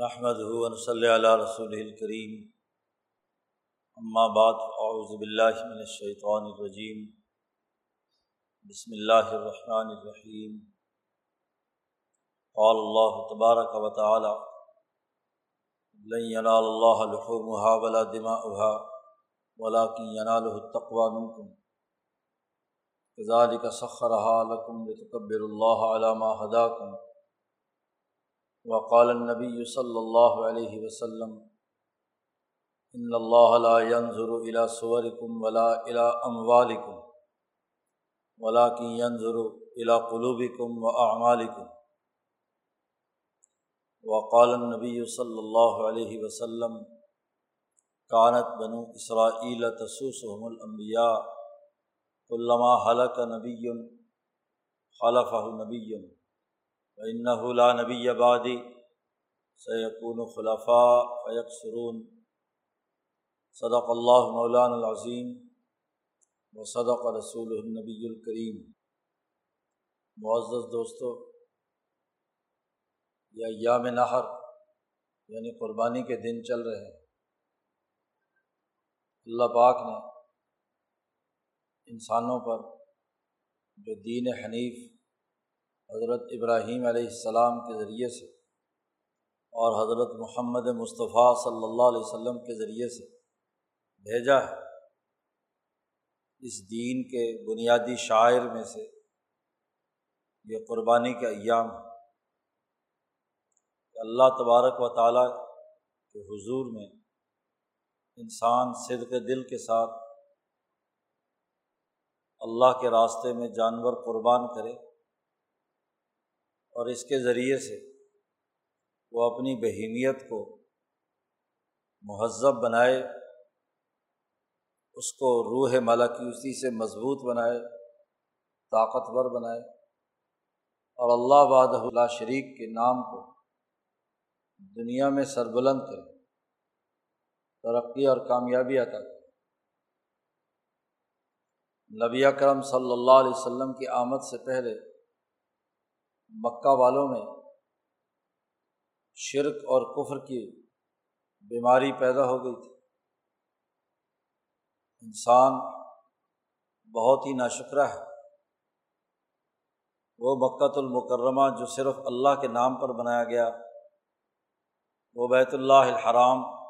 نحمد ہُون صلی اللہ رسول الکریم اما بعد اعوذ باللہ من الشیطان الرجیم بسم اللہ الرحمن الرحیم قال اللہ تبارک و تعالی لن ينال اللہ لحومها ولا دماؤها، ولكن يناله التقوى منكم. كذلك سخرها لكم لتكبروا الله على ما هداكم. وقال النبی صلی اللہ علیہ وسلم ان اللہ لا ينظر الى صوركم ولا الى اموالكم ولكن ينظر الى قلوبكم واعمالكم وقال النبی صلی اللہ علیہ وسلم کانت بنو اسرائیل تسوسهم الانبیاء علامہ حلق نبی خلفہ نبی لا نبی آبادی سیقون خلفاء فیق سرون صدق اللہ مولان العظیم و صدق رسول النبی الکریم معزز دوستو یا یام نہر یعنی قربانی کے دن چل رہے ہیں۔ اللہ پاک نے انسانوں پر جو دین حنیف حضرت ابراہیم علیہ السلام کے ذریعے سے اور حضرت محمد مصطفیٰ صلی اللہ علیہ وسلم کے ذریعے سے بھیجا ہے۔ اس دین کے بنیادی شاعر میں سے یہ قربانی کا ایام ہے کہ اللہ تبارک و تعالیٰ کے حضور میں انسان صدق دل کے ساتھ اللہ کے راستے میں جانور قربان کرے اور اس کے ذریعے سے وہ اپنی بہیمیت کو مہذب بنائے، اس کو روح ملکیوسی سے مضبوط بنائے، طاقتور بنائے۔ اور اللہ باد اللہ شریک کے نام کو دنیا میں سربلند کرے، ترقی اور کامیابی عطا کرے۔ نبی اکرم صلی اللہ علیہ وسلم کی آمد سے پہلے مکہ والوں میں شرک اور کفر کی بیماری پیدا ہو گئی تھی۔ انسان بہت ہی ناشکرہ ہے۔ وہ مکۃ المکرمہ جو صرف اللہ کے نام پر بنایا گیا، وہ بیت اللہ الحرام،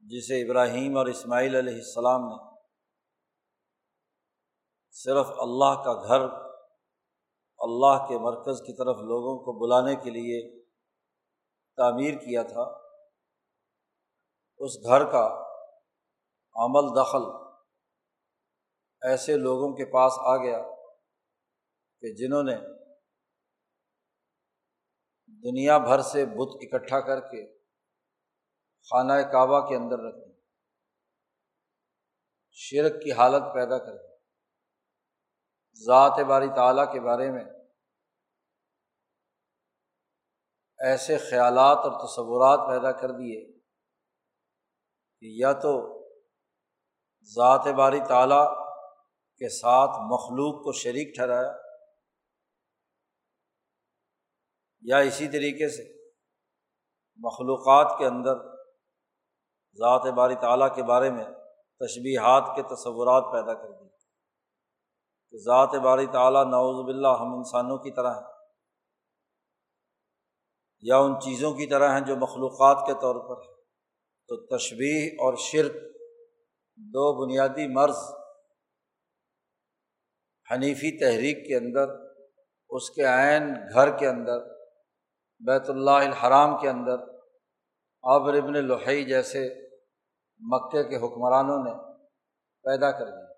جسے ابراہیم اور اسماعیل علیہ السلام نے صرف اللہ کا گھر اللہ کے مرکز کی طرف لوگوں کو بلانے کے لیے تعمیر کیا تھا، اس گھر کا عمل دخل ایسے لوگوں کے پاس آ گیا کہ جنہوں نے دنیا بھر سے بت اکٹھا کر کے خانہ کعبہ کے اندر رکھ دیں شرک کی حالت پیدا کر دی۔ ذات باری تعالیٰ کے بارے میں ایسے خیالات اور تصورات پیدا کر دیے کہ یا تو ذات باری تعالیٰ کے ساتھ مخلوق کو شریک ٹھہرایا یا اسی طریقے سے مخلوقات کے اندر ذات باری تعالیٰ کے بارے میں تشبیہات کے تصورات پیدا کر دیے۔ کہ ذات باری تعالیٰ نعوذ باللہ ہم انسانوں کی طرح ہیں۔ یا ان چیزوں کی طرح ہیں جو مخلوقات کے طور پر ہیں۔ تو تشبیح اور شرک دو بنیادی مرض حنیفی تحریک کے اندر، اس کے عین گھر کے اندر، بیت اللہ الحرام کے اندر آبر ابن لوہئی جیسے مکے کے حکمرانوں نے پیدا کر دیا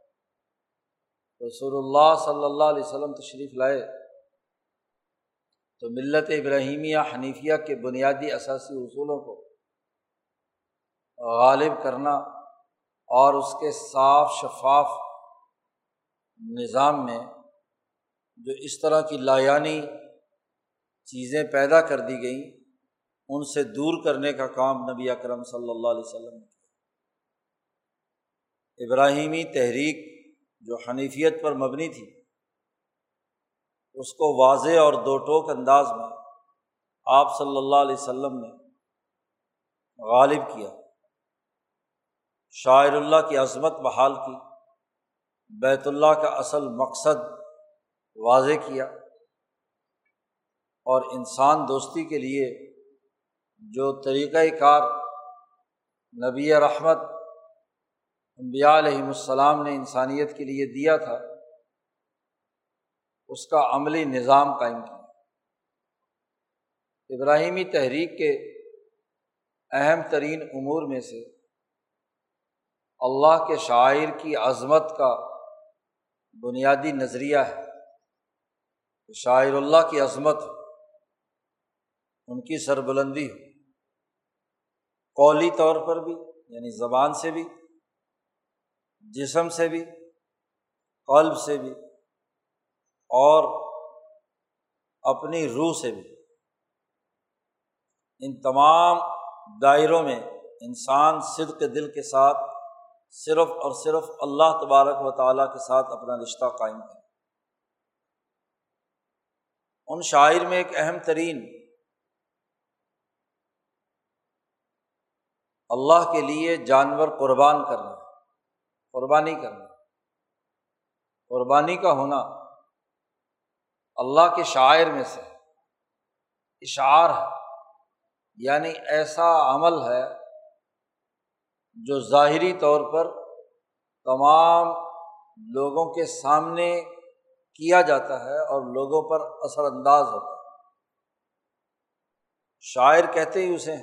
رسول اللہ صلی اللہ علیہ وسلم تشریف لائے تو ملت ابراہیمیہ حنیفیہ کے بنیادی اثاثی اصولوں کو غالب کرنا اور اس کے صاف شفاف نظام میں جو اس طرح کی لایانی چیزیں پیدا کر دی گئیں، ان سے دور کرنے کا کام نبی اکرم صلی اللہ علیہ وسلم نے کیا۔ ابراہیمی تحریک جو حنیفیت پر مبنی تھی، اس کو واضح اور دو ٹوک انداز میں آپ صلی اللہ علیہ وسلم نے غالب کیا۔ شاعر اللہ کی عظمت بحال کی، بیت اللہ کا اصل مقصد واضح کیا اور انسان دوستی کے لیے جو طریقۂ کار نبی رحمت انبیاء علیہم السلام نے انسانیت کے لیے دیا تھا، اس کا عملی نظام قائم کیا۔ ابراہیمی تحریک کے اہم ترین امور میں سے اللہ کے شاعر کی عظمت کا بنیادی نظریہ ہے۔ شاعر اللہ کی عظمت، ان کی سربلندی ہو۔ قولی طور پر بھی یعنی زبان سے بھی جسم سے بھی، قلب سے بھی، اور اپنی روح سے بھی۔ ان تمام دائروں میں انسان صدق دل کے ساتھ صرف اور صرف اللہ تبارک و تعالیٰ کے ساتھ اپنا رشتہ قائم کرے۔ ان شاعر میں ایک اہم ترین اللہ کے لیے جانور قربان کرنا۔ قربانی کرنا، قربانی کا ہونا اللہ کے شاعر میں سے اشعار ہے یعنی ایسا عمل ہے جو ظاہری طور پر تمام لوگوں کے سامنے کیا جاتا ہے اور لوگوں پر اثر انداز ہوتا ہے۔ شاعر کہتے ہی اسے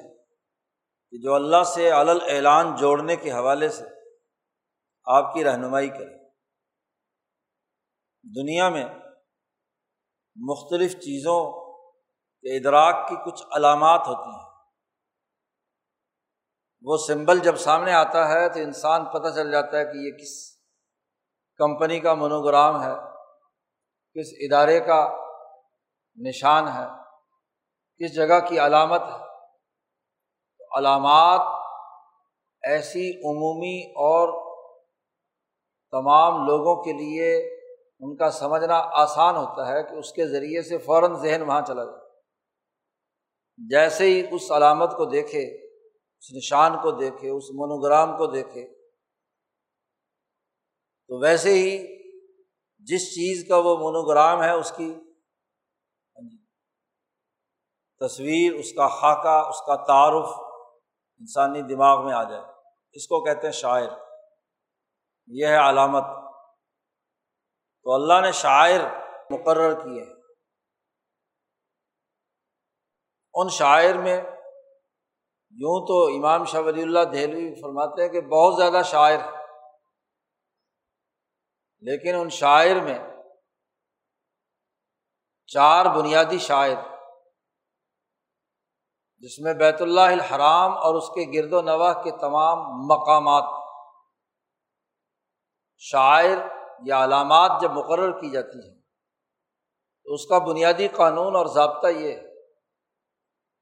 کہ جو اللہ سے علل اعلان جوڑنے کے حوالے سے آپ کی رہنمائی کرے دنیا میں مختلف چیزوں کے ادراک کی کچھ علامات ہوتی ہیں۔ وہ سمبل جب سامنے آتا ہے تو انسان پتہ چل جاتا ہے کہ یہ کس کمپنی کا منوگرام ہے، کس ادارے کا نشان ہے، کس جگہ کی علامت ہے۔ علامات ایسی عمومی اور تمام لوگوں کے لیے ان کا سمجھنا آسان ہوتا ہے کہ اس کے ذریعے سے فوراً ذہن وہاں چلا جائے۔ جیسے ہی اس علامت کو دیکھے، اس نشان کو دیکھے، اس مونوگرام کو دیکھے، تو ویسے ہی جس چیز کا وہ مونوگرام ہے اس کی تصویر، اس کا خاکہ، اس کا تعارف انسانی دماغ میں آ جائے۔ اس کو کہتے ہیں شاعر۔ یہ ہے علامت۔ تو اللہ نے شاعر مقرر کیے ان شاعر میں یوں تو امام شاہ ولی اللہ دہلوی فرماتے ہیں کہ بہت زیادہ شاعر ہے لیکن ان شاعر میں چار بنیادی شاعر جس میں بیت اللہ الحرام اور اس کے گرد و نواح کے تمام مقامات شاعر یا علامات جب مقرر کی جاتی ہیں، تو اس کا بنیادی قانون اور ضابطہ یہ ہے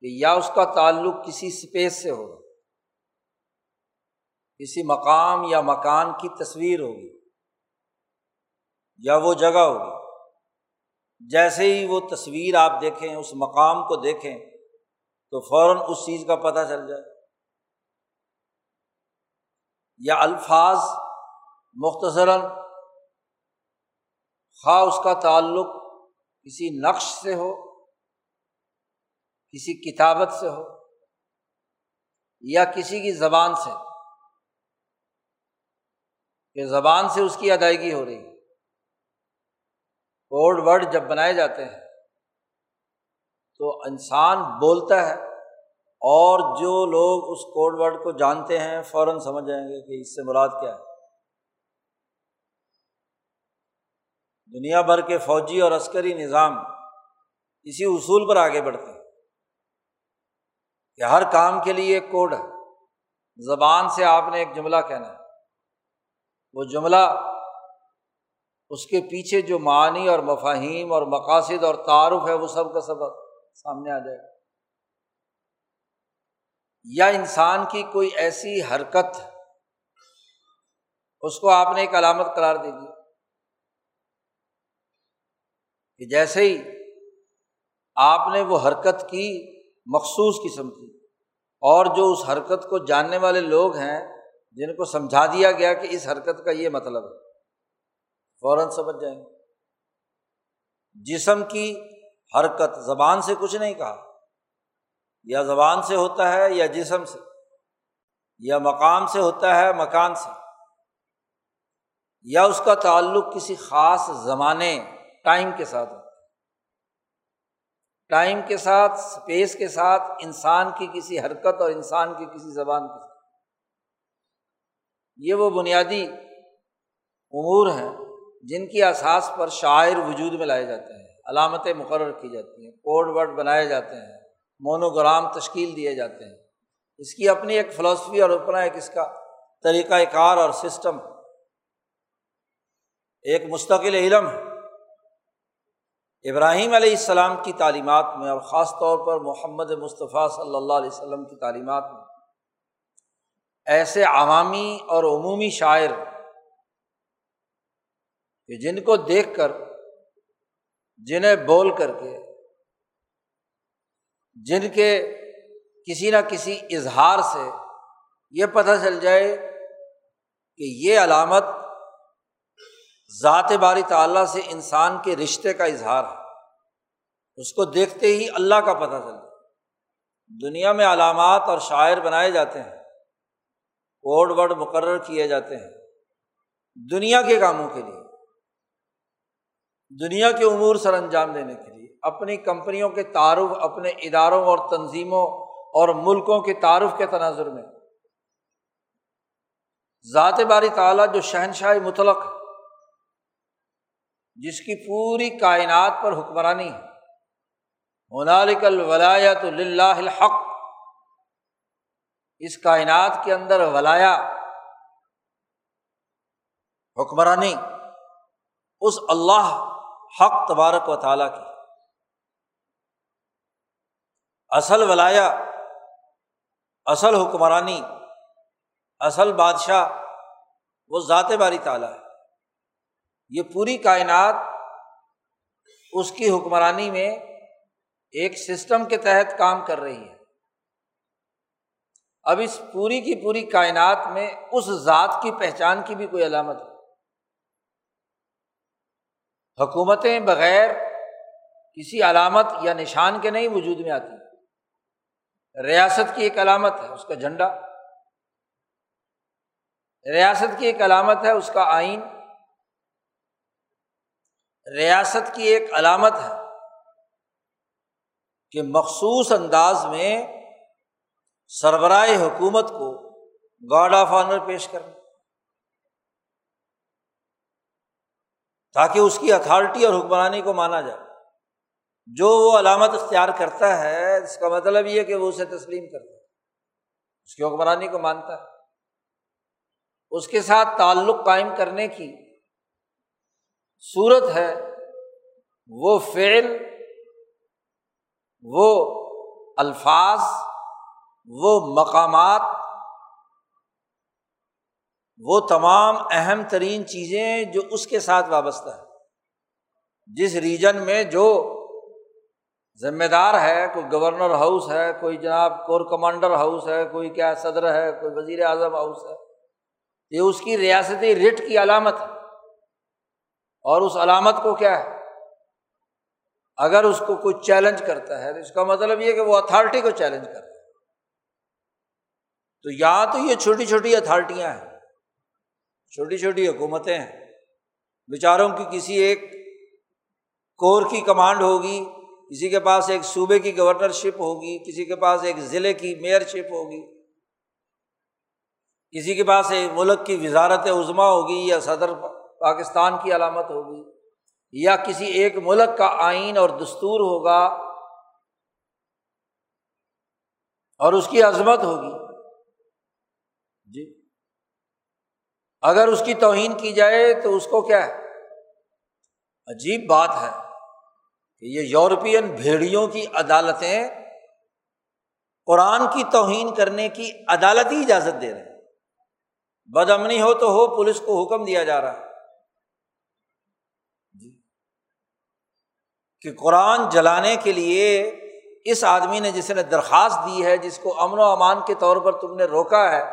کہ یا اس کا تعلق کسی اسپیس سے ہوگا، کسی مقام یا مکان کی تصویر ہوگی یا وہ جگہ ہوگی۔ جیسے ہی وہ تصویر آپ دیکھیں، اس مقام کو دیکھیں، تو فوراً اس چیز کا پتہ چل جائے۔ یا الفاظ مختصراً خواہ اس کا تعلق کسی نقش سے ہو، کسی کتابت سے ہو یا کسی کی زبان سے، کہ زبان سے اس کی ادائیگی ہو رہی ہے۔ کوڈ ورڈ جب بنائے جاتے ہیں تو انسان بولتا ہے اور جو لوگ اس کوڈ ورڈ کو جانتے ہیں فوراً سمجھ جائیں گے کہ اس سے مراد کیا ہے۔ دنیا بھر کے فوجی اور عسکری نظام اسی اصول پر آگے بڑھتے ہیں کہ ہر کام کے لیے ایک کوڈ ہے۔ زبان سے آپ نے ایک جملہ کہنا ہے۔ وہ جملہ اس کے پیچھے جو معنی اور مفاہیم اور مقاصد اور تعارف ہے، وہ سب کا سب سامنے آ جائے گا۔ یا انسان کی کوئی ایسی حرکت، اس کو آپ نے ایک علامت قرار دے دی۔ کہ جیسے ہی آپ نے وہ حرکت کی، مخصوص قسم کی، اور جو اس حرکت کو جاننے والے لوگ ہیں، جن کو سمجھا دیا گیا کہ اس حرکت کا یہ مطلب ہے، فوراً سمجھ جائیں۔ گے جسم کی حرکت زبان سے کچھ نہیں کہا، یا زبان سے ہوتا ہے یا جسم سے، یا مقام سے ہوتا ہے، مکان سے، یا اس کا تعلق کسی خاص زمانے ٹائم کے ساتھ ہوتا ہے۔ ٹائم کے ساتھ اسپیس کے ساتھ انسان کی کسی حرکت اور انسان کی کسی زبان کے ساتھ۔ یہ وہ بنیادی امور ہیں جن کی اساس پر شاعر وجود میں لائے جاتے ہیں، علامتیں مقرر کی جاتی ہیں کوڈ ورڈ بنائے جاتے ہیں مونوگرام تشکیل دیے جاتے ہیں۔ اس کی اپنی ایک فلاسفی اور اپنا ایک اس کا طریقۂ کار اور سسٹم ایک مستقل علم ہے۔ ابراہیم علیہ السلام کی تعلیمات میں اور خاص طور پر محمد مصطفیٰ صلی اللہ علیہ وسلم کی تعلیمات میں۔ ایسے عوامی اور عمومی شاعر کہ جن کو دیکھ کر، جنہیں بول کر کے، جن کے کسی نہ کسی اظہار سے یہ پتہ چل جائے کہ یہ علامت ذات باری تعالیٰ سے انسان کے رشتے کا اظہار ہے۔ اس کو دیکھتے ہی اللہ کا پتہ چلتا دنیا میں علامات اور شاعر بنائے جاتے ہیں۔ کوڈ ورڈ مقرر کیے جاتے ہیں۔ دنیا کے کاموں کے لیے۔ دنیا کے امور سر انجام دینے کے لیے۔ اپنی کمپنیوں کے تعارف، اپنے اداروں اور تنظیموں اور ملکوں کے تعارف کے تناظر میں۔ ذات باری تعالیٰ جو شہنشاہ مطلق جس کی پوری کائنات پر حکمرانی ہے۔ ہنالک الولایت اللہ الحق۔ اس کائنات کے اندر ولایا، حکمرانی، اس اللہ، حق تبارک و تعالیٰ کی۔ اصل ولایا، اصل حکمرانی، اصل بادشاہ، وہ ذات باری تعالیٰ ہے۔ یہ پوری کائنات اس کی حکمرانی میں ایک سسٹم کے تحت کام کر رہی ہے۔ اب اس پوری کی پوری کائنات میں اس ذات کی پہچان کی بھی کوئی علامت ہے۔ حکومتیں بغیر کسی علامت یا نشان کے نہیں وجود میں آتی۔ ریاست کی ایک علامت ہے، اس کا جھنڈا۔ ریاست کی ایک علامت ہے، اس کا آئین۔ ریاست کی ایک علامت ہے کہ مخصوص انداز میں سربراہ حکومت کو گاڈ آف آنر پیش کرنا، تاکہ اس کی اتھارٹی اور حکمرانی کو مانا جائے۔ جو وہ علامت اختیار کرتا ہے، اس کا مطلب یہ کہ وہ اسے تسلیم کرتا ہے، اس کی حکمرانی کو مانتا ہے۔ اس کے ساتھ تعلق قائم کرنے کی صورت ہے، وہ فعل، وہ الفاظ، وہ مقامات، وہ تمام اہم ترین چیزیں جو اس کے ساتھ وابستہ ہے جس ریجن میں جو ذمہ دار ہے، کوئی گورنر ہاؤس ہے، کوئی جناب کور کمانڈر ہاؤس ہے، کوئی کیا صدر ہے، کوئی وزیر اعظم ہاؤس ہے، یہ اس کی ریاستی رٹ کی علامت ہے۔ اور اس علامت کو کیا ہے؟ اگر اس کو کوئی چیلنج کرتا ہے، تو اس کا مطلب یہ کہ وہ اتھارٹی کو چیلنج کرتا ہے۔ تو یہاں تو یہ چھوٹی چھوٹی اتھارٹیاں ہیں۔ چھوٹی چھوٹی حکومتیں ہیں۔ بیچاروں کی کسی ایک کور کی کمانڈ ہوگی، کسی کے پاس ایک صوبے کی گورنر شپ ہوگی، کسی کے پاس ایک ضلع کی میئر شپ ہوگی، کسی کے پاس ایک ملک کی وزارت عظما ہوگی یا صدر پاکستان کی علامت ہوگی یا کسی ایک ملک کا آئین اور دستور ہوگا اور اس کی عظمت ہوگی۔ جی۔ اگر اس کی توہین کی جائے تو اس کو کیا ہے؟ عجیب بات ہے کہ یہ یورپین بھیڑیوں کی عدالتیں قرآن کی توہین کرنے کی عدالتی اجازت دے رہے ہیں۔ بد امنی ہو تو ہو، پولیس کو حکم دیا جا رہا ہے۔ کہ قرآن جلانے کے لیے اس آدمی نے جس نے درخواست دی ہے، جس کو امن و امان کے طور پر تم نے روکا ہے،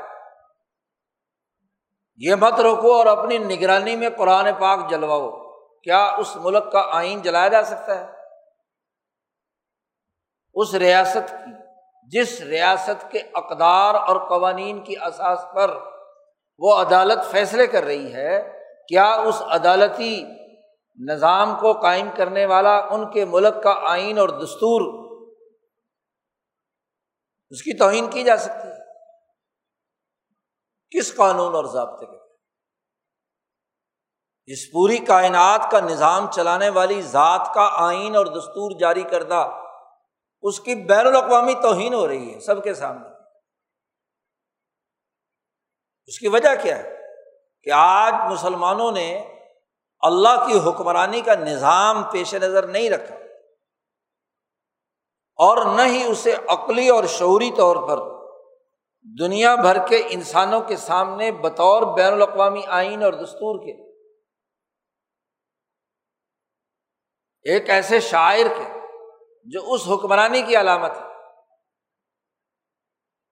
یہ مت روکو اور اپنی نگرانی میں قرآن پاک جلواؤ۔ کیا اس ملک کا آئین جلایا جا سکتا ہے؟ اس ریاست کی، جس ریاست کے اقدار اور قوانین کی اساس پر وہ عدالت فیصلے کر رہی ہے، کیا اس عدالتی نظام کو قائم کرنے والا ان کے ملک کا آئین اور دستور، اس کی توہین کی جا سکتی ہے۔ کس قانون اور ضابطے کے اس پوری کائنات کا نظام چلانے والی ذات کا آئین اور دستور جاری کردہ، اس کی بین الاقوامی توہین ہو رہی ہے سب کے سامنے۔ اس کی وجہ کیا ہے؟ کہ آج مسلمانوں نے اللہ کی حکمرانی کا نظام پیش نظر نہیں رکھا اور نہ ہی اسے عقلی اور شعوری طور پر دنیا بھر کے انسانوں کے سامنے بطور بین الاقوامی آئین اور دستور کے ایک ایسے شاعر کے جو اس حکمرانی کی علامت ہے۔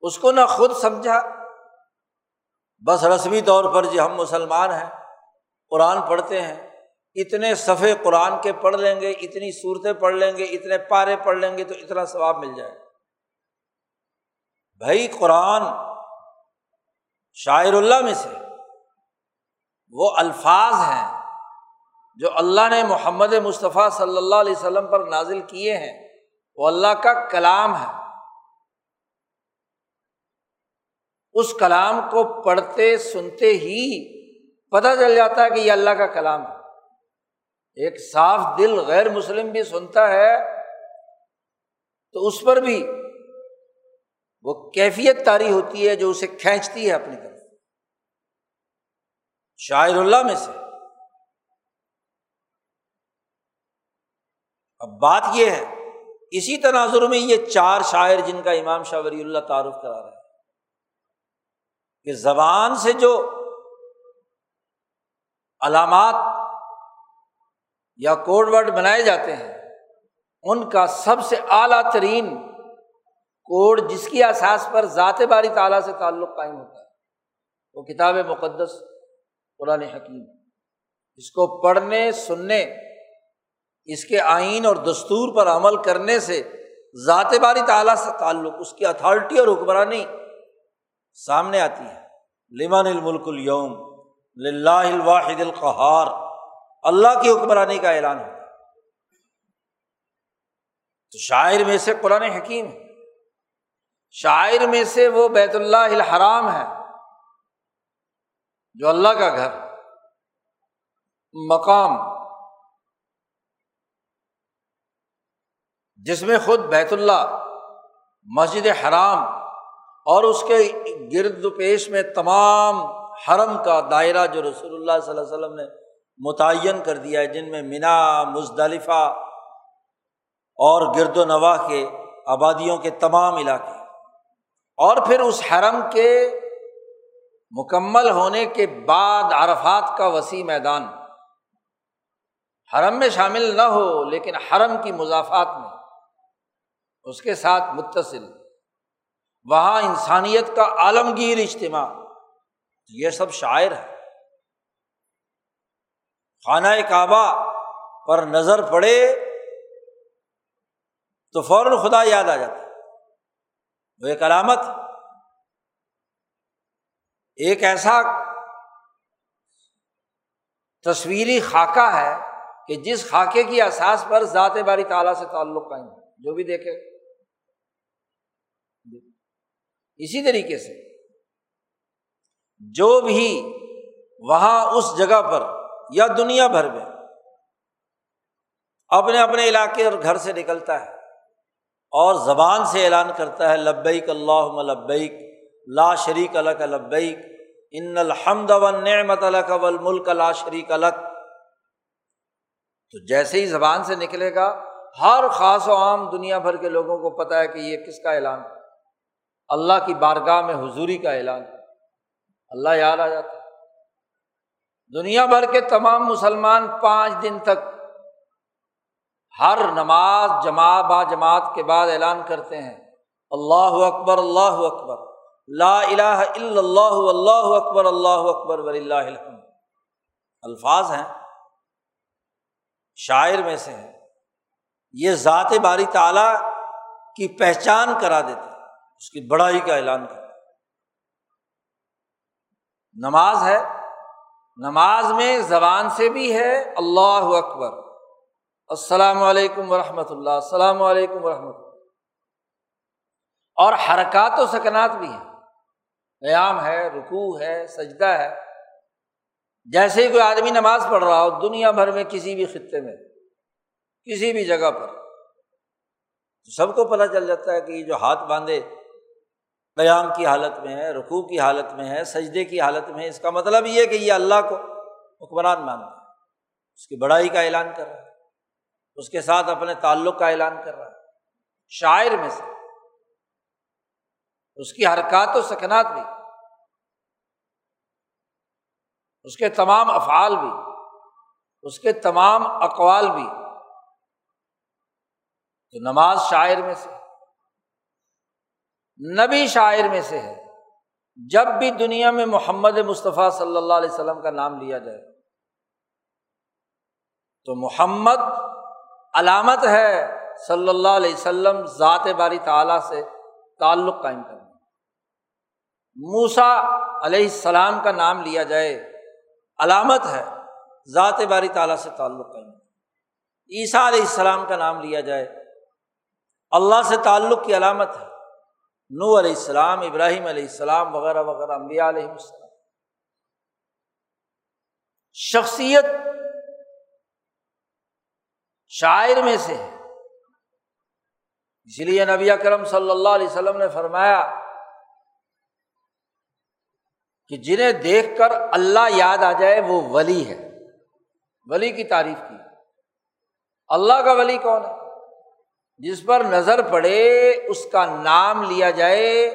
اس کو نہ خود سمجھا، بس رسمی طور پر جو ہم مسلمان ہیں۔ قرآن پڑھتے ہیں، اتنے صفحے قرآن کے پڑھ لیں گے، اتنی صورتیں پڑھ لیں گے، اتنے پارے پڑھ لیں گے تو اتنا ثواب مل جائے بھائی، قرآن شاعر اللہ میں سے وہ الفاظ ہیں جو اللہ نے محمد مصطفیٰ صلی اللہ علیہ وسلم پر نازل کیے ہیں۔ وہ اللہ کا کلام ہے۔ اس کلام کو پڑھتے، سنتے ہی پتہ چل جاتا ہے کہ یہ اللہ کا کلام ہے۔ ایک صاف دل غیر مسلم بھی سنتا ہے تو اس پر بھی وہ کیفیت تاری ہوتی ہے جو اسے کھینچتی ہے اپنی طرف۔ شاعر اللہ میں سے۔ اب بات یہ ہے، اسی تناظر میں یہ چار شاعر جن کا امام شاہ ولی اللہ تعارف کرا رہے ہیں، کہ زبان سے جو علامات یا کوڈ ورڈ بنائے جاتے ہیں، ان کا سب سے اعلیٰ ترین کوڈ جس کی احساس پر ذات باری تعالیٰ سے تعلق قائم ہوتا ہے، وہ کتاب مقدس قرآن حکیم۔ اس کو پڑھنے، سننے، اس کے آئین اور دستور پر عمل کرنے سے ذات باری تعالیٰ سے تعلق، اس کی اتھارٹی اور حکمرانی سامنے آتی ہے۔ لمن الملک اليوم؟ الواحد القہار، اللہ کی حکمرانی کا اعلان ہوتا ہے۔ تو شاعر میں سے قرآن حکیم ہے۔ شاعر میں سے وہ بیت اللہ الحرام ہے، جو اللہ کا گھر، مقام، جس میں خود بیت اللہ، مسجد حرام اور اس کے گرد پیش میں تمام حرم کا دائرہ جو رسول اللہ صلی اللہ علیہ وسلم نے متعین کر دیا ہے، جن میں منا مزدلفہ اور گرد و نواح کے آبادیوں کے تمام علاقے اور پھر اس حرم کے مکمل ہونے کے بعد عرفات کا وسیع میدان۔ حرم میں شامل نہ ہو، لیکن حرم کی مضافات میں اس کے ساتھ متصل۔ وہاں انسانیت کا عالمگیر اجتماع۔ یہ سب شاعر ہے خانہ کعبہ پر نظر پڑے تو فوراً خدا یاد آ جاتا وہ ایک علامت۔ ایک ایسا تصویری خاکہ ہے کہ جس خاکے کی احساس پر ذات باری تعالیٰ سے تعلق قائم جو بھی دیکھے۔ اسی طریقے سے۔ جو بھی وہاں اس جگہ پر یا دنیا بھر میں اپنے اپنے علاقے اور گھر سے نکلتا ہے اور زبان سے اعلان کرتا ہے، لبیک اللہ لبیک، لا شریک الک لبیک، ان الحمد و نعمت الک ول ملک لا شریک الک تو جیسے ہی زبان سے نکلے گا، ہر خاص و عام دنیا بھر کے لوگوں کو پتہ ہے کہ یہ کس کا اعلان اللہ کی بارگاہ میں حضوری کا اعلان اللہ یاد آ جاتا دنیا بھر کے تمام مسلمان پانچ دن تک ہر نماز جماع با جماعت کے بعد اعلان کرتے ہیں۔ اللہ اکبر اللہ اکبر۔ لا الہ الا اللہ اللہ اکبر اللہ اکبر ولی اللہ الحمد۔ الفاظ ہیں۔ شاعر میں سے ہیں۔ یہ ذات باری تعالیٰ کی پہچان کرا دیتے اس کی بڑائی کا اعلان کرتا نماز ہے، نماز میں زبان سے بھی ہے، اللہ اکبر۔ السلام علیکم ورحمۃ اللہ، السلام علیکم ورحمۃ اللہ۔ اور حرکات و سکنات بھی ہیں۔ قیام ہے، رکوع ہے، سجدہ ہے۔ جیسے ہی کوئی آدمی نماز پڑھ رہا ہو، دنیا بھر میں کسی بھی خطے میں، کسی بھی جگہ پر سب کو پتہ چل جاتا ہے کہ یہ جو ہاتھ باندھے قیام کی حالت میں ہے رقو کی حالت میں ہے، سجدے کی حالت میں ہے۔ اس کا مطلب یہ کہ یہ اللہ کو حکمران مانتا ہے۔ اس کی بڑائی کا اعلان کر رہا ہے۔ اس کے ساتھ اپنے تعلق کا اعلان کر رہا ہے۔ شاعر میں سے۔ اس کی حرکات و سکنات بھی۔ اس کے تمام افعال بھی۔ اس کے تمام اقوال بھی۔ تو نماز شاعر میں سے۔ نبی شاعر میں سے ہے۔ جب بھی دنیا میں محمد مصطفیٰ صلی اللہ علیہ وسلم کا نام لیا جائے، تو محمد علامت ہے صلی اللہ علیہ وسلم ذات باری تعالیٰ سے تعلق قائم کرنا۔ موسا علیہ السلام کا نام لیا جائے، علامت ہے ذات باری تعالیٰ سے تعلق قائم۔ عیسیٰ علیہ السلام کا نام لیا جائے، اللہ سے تعلق کی علامت ہے۔ نو علیہ السلام، ابراہیم علیہ السلام وغیرہ وغیرہ امبیا علیہ السلام۔ شخصیت شاعر میں سے ہے۔ اسی لیے نبی اکرم صلی اللہ علیہ وسلم نے فرمایا کہ جنہیں دیکھ کر اللہ یاد آ جائے، وہ ولی ہے۔ ولی کی تعریف کی۔ اللہ کا ولی کون ہے؟ جس پر نظر پڑے، اس کا نام لیا جائے،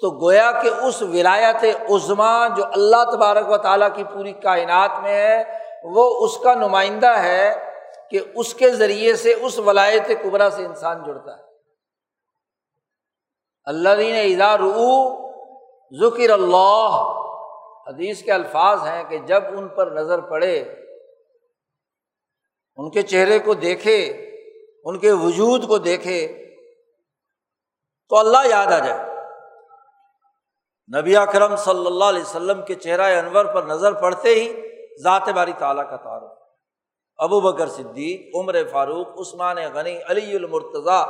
تو گویا کہ اس ولایت عظما جو اللہ تبارک و تعالیٰ کی پوری کائنات میں ہے، وہ اس کا نمائندہ ہے کہ اس کے ذریعے سے اس ولایت قبرا سے انسان جڑتا ہے۔ اللہ دین اظہار رو ذکر اللہ، حدیث کے الفاظ ہیں کہ جب ان پر نظر پڑے، ان کے چہرے کو دیکھے ان کے وجود کو دیکھے تو اللہ یاد آ جائے۔ نبی اکرم صلی اللہ علیہ وسلم کے چہرہ انور پر نظر پڑتے ہی ذات باری تعالیٰ کا تعارف ابو بکر صدیق، عمر فاروق، عثمان غنی، علی المرتضیٰ،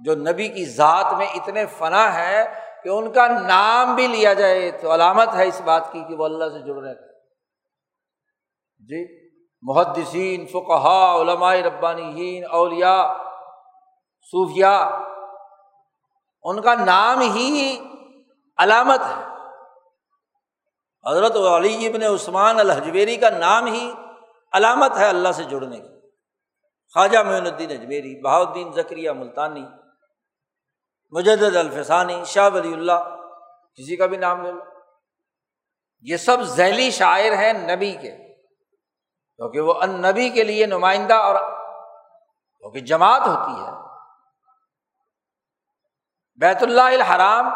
جو نبی کی ذات میں اتنے فنا ہے کہ ان کا نام بھی لیا جائے تو علامت ہے اس بات کی کہ وہ اللہ سے جڑنے کا جی؟ محدثین فقہ علماء ربانی اولیا صوفیہ ان کا نام ہی علامت ہے۔ حضرت علی ابن عثمان الحجویری کا نام ہی علامت ہے اللہ سے جڑنے کی خواجہ معین الدین اجمیری بہاؤدین ذکریہ ملتانی مجد الفسانی، شاہ ولی اللہ، کسی کا بھی نام لے لو۔ یہ سب ذیلی شاعر ہیں نبی کے۔ کیونکہ وہ ان نبی کے لیے نمائندہ اور کیونکہ جماعت ہوتی ہے۔ بیت اللہ الحرام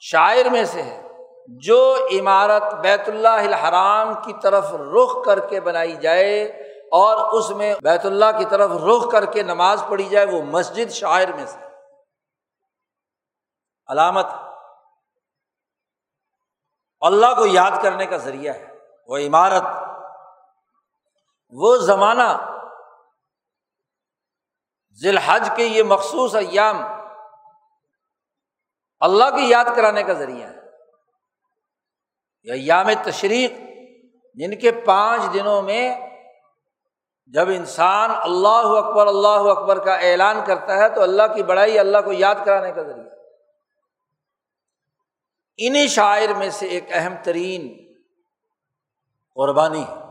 شاعر میں سے ہے، جو عمارت بیت اللہ الحرام کی طرف رخ کر کے بنائی جائے اور اس میں بیت اللہ کی طرف رخ کر کے نماز پڑھی جائے، وہ مسجد شاعر میں سے علامت۔ اللہ کو یاد کرنے کا ذریعہ ہے، وہ عمارت۔ وہ زمانہ ذی الحج کے یہ مخصوص ایام اللہ کی یاد کرانے کا ذریعہ ہے۔ یہ ایام تشریق، جن کے پانچ دنوں میں جب انسان اللہ اکبر اللہ اکبر کا اعلان کرتا ہے تو اللہ کی بڑائی اللہ کو یاد کرانے کا ذریعہ انہیں شاعر میں سے ایک اہم ترین قربانی ہے۔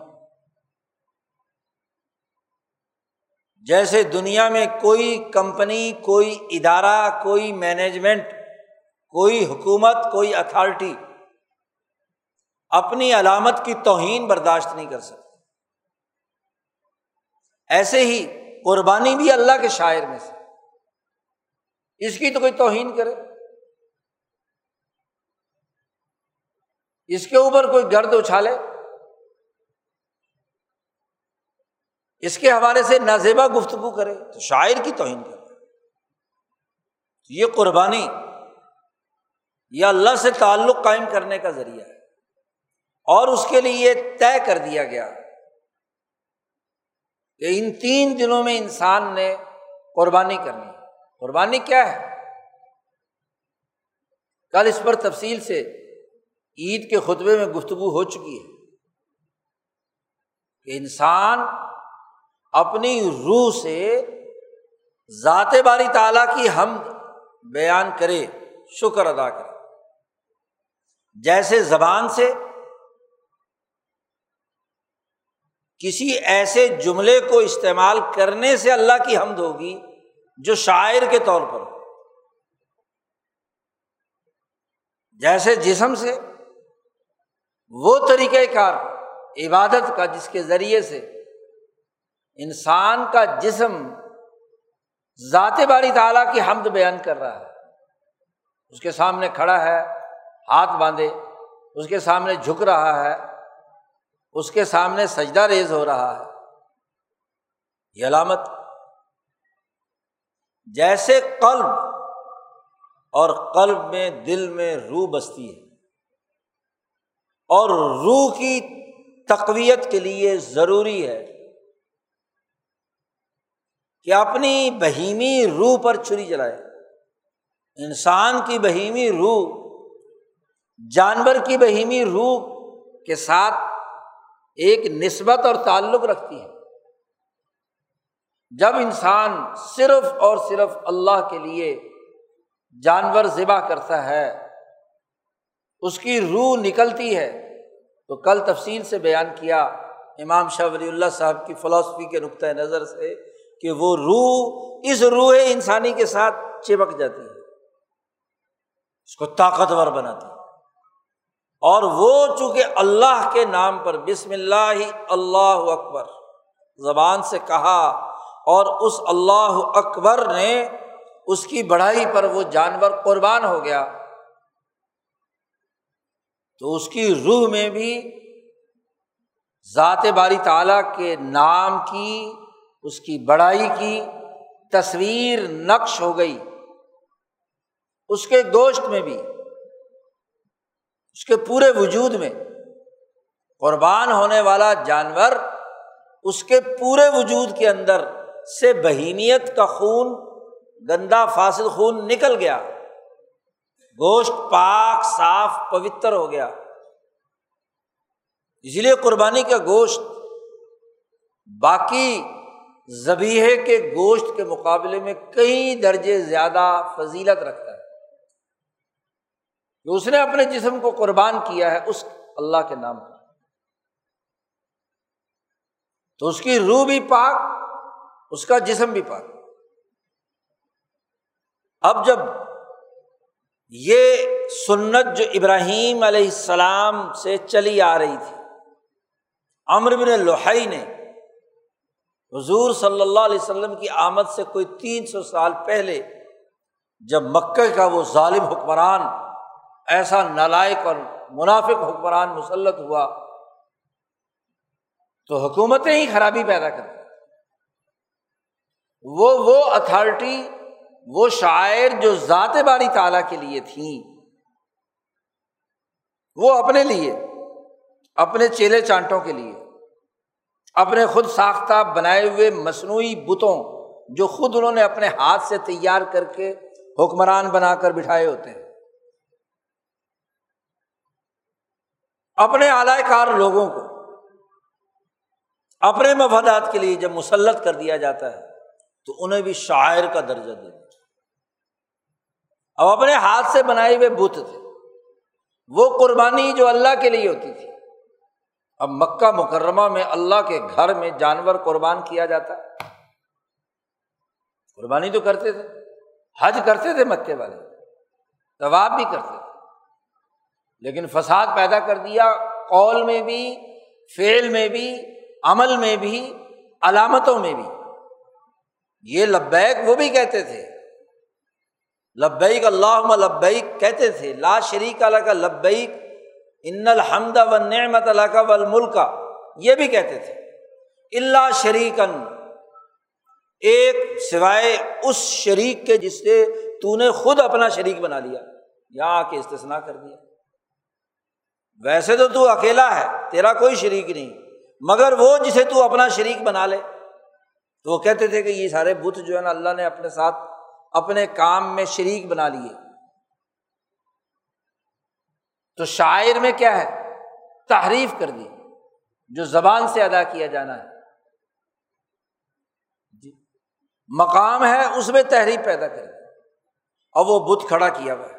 جیسے دنیا میں کوئی کمپنی، کوئی ادارہ، کوئی مینجمنٹ، کوئی حکومت، کوئی اتھارٹی اپنی علامت کی توہین برداشت نہیں کر سکتی۔ ایسے ہی قربانی بھی اللہ کے شاعر میں سے۔ اس کی تو کوئی توہین کرے۔ اس کے اوپر کوئی گرد اچھالے۔ اس کے حوالے سے نازیبا گفتگو کرے تو شاعر کی توہین کرے۔ یہ قربانی یہ اللہ سے تعلق قائم کرنے کا ذریعہ ہے۔ اور اس کے لیے یہ طے کر دیا گیا کہ ان تین دنوں میں انسان نے قربانی کرنی قربانی کیا ہے؟ کل اس پر تفصیل سے عید کے خطبے میں گفتگو ہو چکی ہے کہ انسان اپنی روح سے ذات باری تعالیٰ کی ہم بیان کرے شکر ادا کرے جیسے زبان سے کسی ایسے جملے کو استعمال کرنے سے اللہ کی حمد ہوگی جو شاعر کے طور پر ہو۔ جیسے جسم سے وہ طریقۂ کار، عبادت کا جس کے ذریعے سے انسان کا جسم ذات باری تعالیٰ کی حمد بیان کر رہا ہے۔ اس کے سامنے کھڑا ہے، ہاتھ باندھے، اس کے سامنے جھک رہا ہے، اس کے سامنے سجدہ ریز ہو رہا ہے۔ یہ علامت۔ جیسے قلب اور قلب میں دل میں روح بستی ہے، اور روح کی تقویت کے لیے ضروری ہے۔ کہ اپنی بہیمی روح پر چھری چلائے انسان کی بہیمی روح، جانور کی بہیمی روح کے ساتھ ایک نسبت اور تعلق رکھتی ہے۔ جب انسان صرف اور صرف اللہ کے لیے جانور ذبح کرتا ہے، اس کی روح نکلتی ہے، تو کل تفصیل سے بیان کیا امام شاہ ولی اللہ صاحب کی فلاسفی کے نقطۂ نظر سے کہ وہ روح اس روح انسانی کے ساتھ چپک جاتی ہے۔ اس کو طاقتور بناتی ہے۔ اور وہ چونکہ اللہ کے نام پر بسم اللہ اللہ اکبر زبان سے کہا اور اس اللہ اکبر نے اس کی بڑھائی پر وہ جانور قربان ہو گیا، تو اس کی روح میں بھی ذات باری تعالیٰ کے نام کی اس کی بڑائی کی تصویر نقش ہو گئی۔ اس کے گوشت میں بھی، اس کے پورے وجود میں قربان ہونے والا جانور اس کے پورے وجود کے اندر سے بہیمیت کا خون، گندا فاصل خون نکل گیا۔ گوشت پاک، صاف، پوتر ہو گیا۔ اسی لیے قربانی کا گوشت باقی زبیحے کے گوشت کے مقابلے میں کئی درجے زیادہ فضیلت رکھتا ہے۔ کہ اس نے اپنے جسم کو قربان کیا ہے، اس اللہ کے نام پر۔ تو اس کی روح بھی پاک، اس کا جسم بھی پاک۔ اب جب یہ سنت جو ابراہیم علیہ السلام سے چلی آ رہی تھی امر بن لوہائی نے حضور صلی اللہ علیہ وسلم کی آمد سے کوئی تین سو سال پہلے جب مکہ کا وہ ظالم حکمران، ایسا نالائق اور منافق حکمران مسلط ہوا، تو حکومتیں ہی خرابی پیدا کر وہ وہ اتھارٹی، وہ شاعر جو ذات باری تعالیٰ کے لیے تھیں وہ اپنے لیے، اپنے چیلے چانٹوں کے لیے اپنے خود ساختہ بنائے ہوئے مصنوعی بتوں جو خود انہوں نے اپنے ہاتھ سے تیار کر کے حکمران بنا کر بٹھائے ہوتے ہیں۔ اپنے اعلی کار لوگوں کو، اپنے مفادات کے لیے جب مسلط کر دیا جاتا ہے، تو انہیں بھی شاعر کا درجہ دے دیا۔ اب اپنے ہاتھ سے بنائے ہوئے بت تھے، وہ قربانی جو اللہ کے لیے ہوتی تھی اب مکہ مکرمہ میں اللہ کے گھر میں جانور قربان کیا جاتا؟ قربانی تو کرتے تھے، حج کرتے تھے مکے والے طواب بھی کرتے تھے، لیکن فساد پیدا کر دیا، قول میں بھی فیل میں بھی، عمل میں بھی، علامتوں میں بھی۔ یہ لبیک وہ بھی کہتے تھے، لبیک اللہ لبیک کہتے تھے، لا شریک اللہ کا لبیک ان الحمد و نعمت اللہ کا ول یہ بھی کہتے تھے۔ اللہ شریکن ایک سوائے اس شریک کے جس سے تو نے خود اپنا شریک بنا لیا، یہاں آ کے استثنا کر دیا۔ ویسے تو تو اکیلا ہے، تیرا کوئی شریک نہیں، مگر وہ جسے تو اپنا شریک بنا لے۔ تو وہ کہتے تھے کہ یہ سارے بت جو ہے نا، اللہ نے اپنے ساتھ اپنے کام میں شریک بنا لیے۔ تو شاعر میں کیا ہے؟ تحریف کر دی۔ جو زبان سے ادا کیا جانا ہے۔ جی۔ مقام ہے، اس میں تحریف پیدا کر دی۔ اور وہ بت کھڑا کیا ہوا ہے۔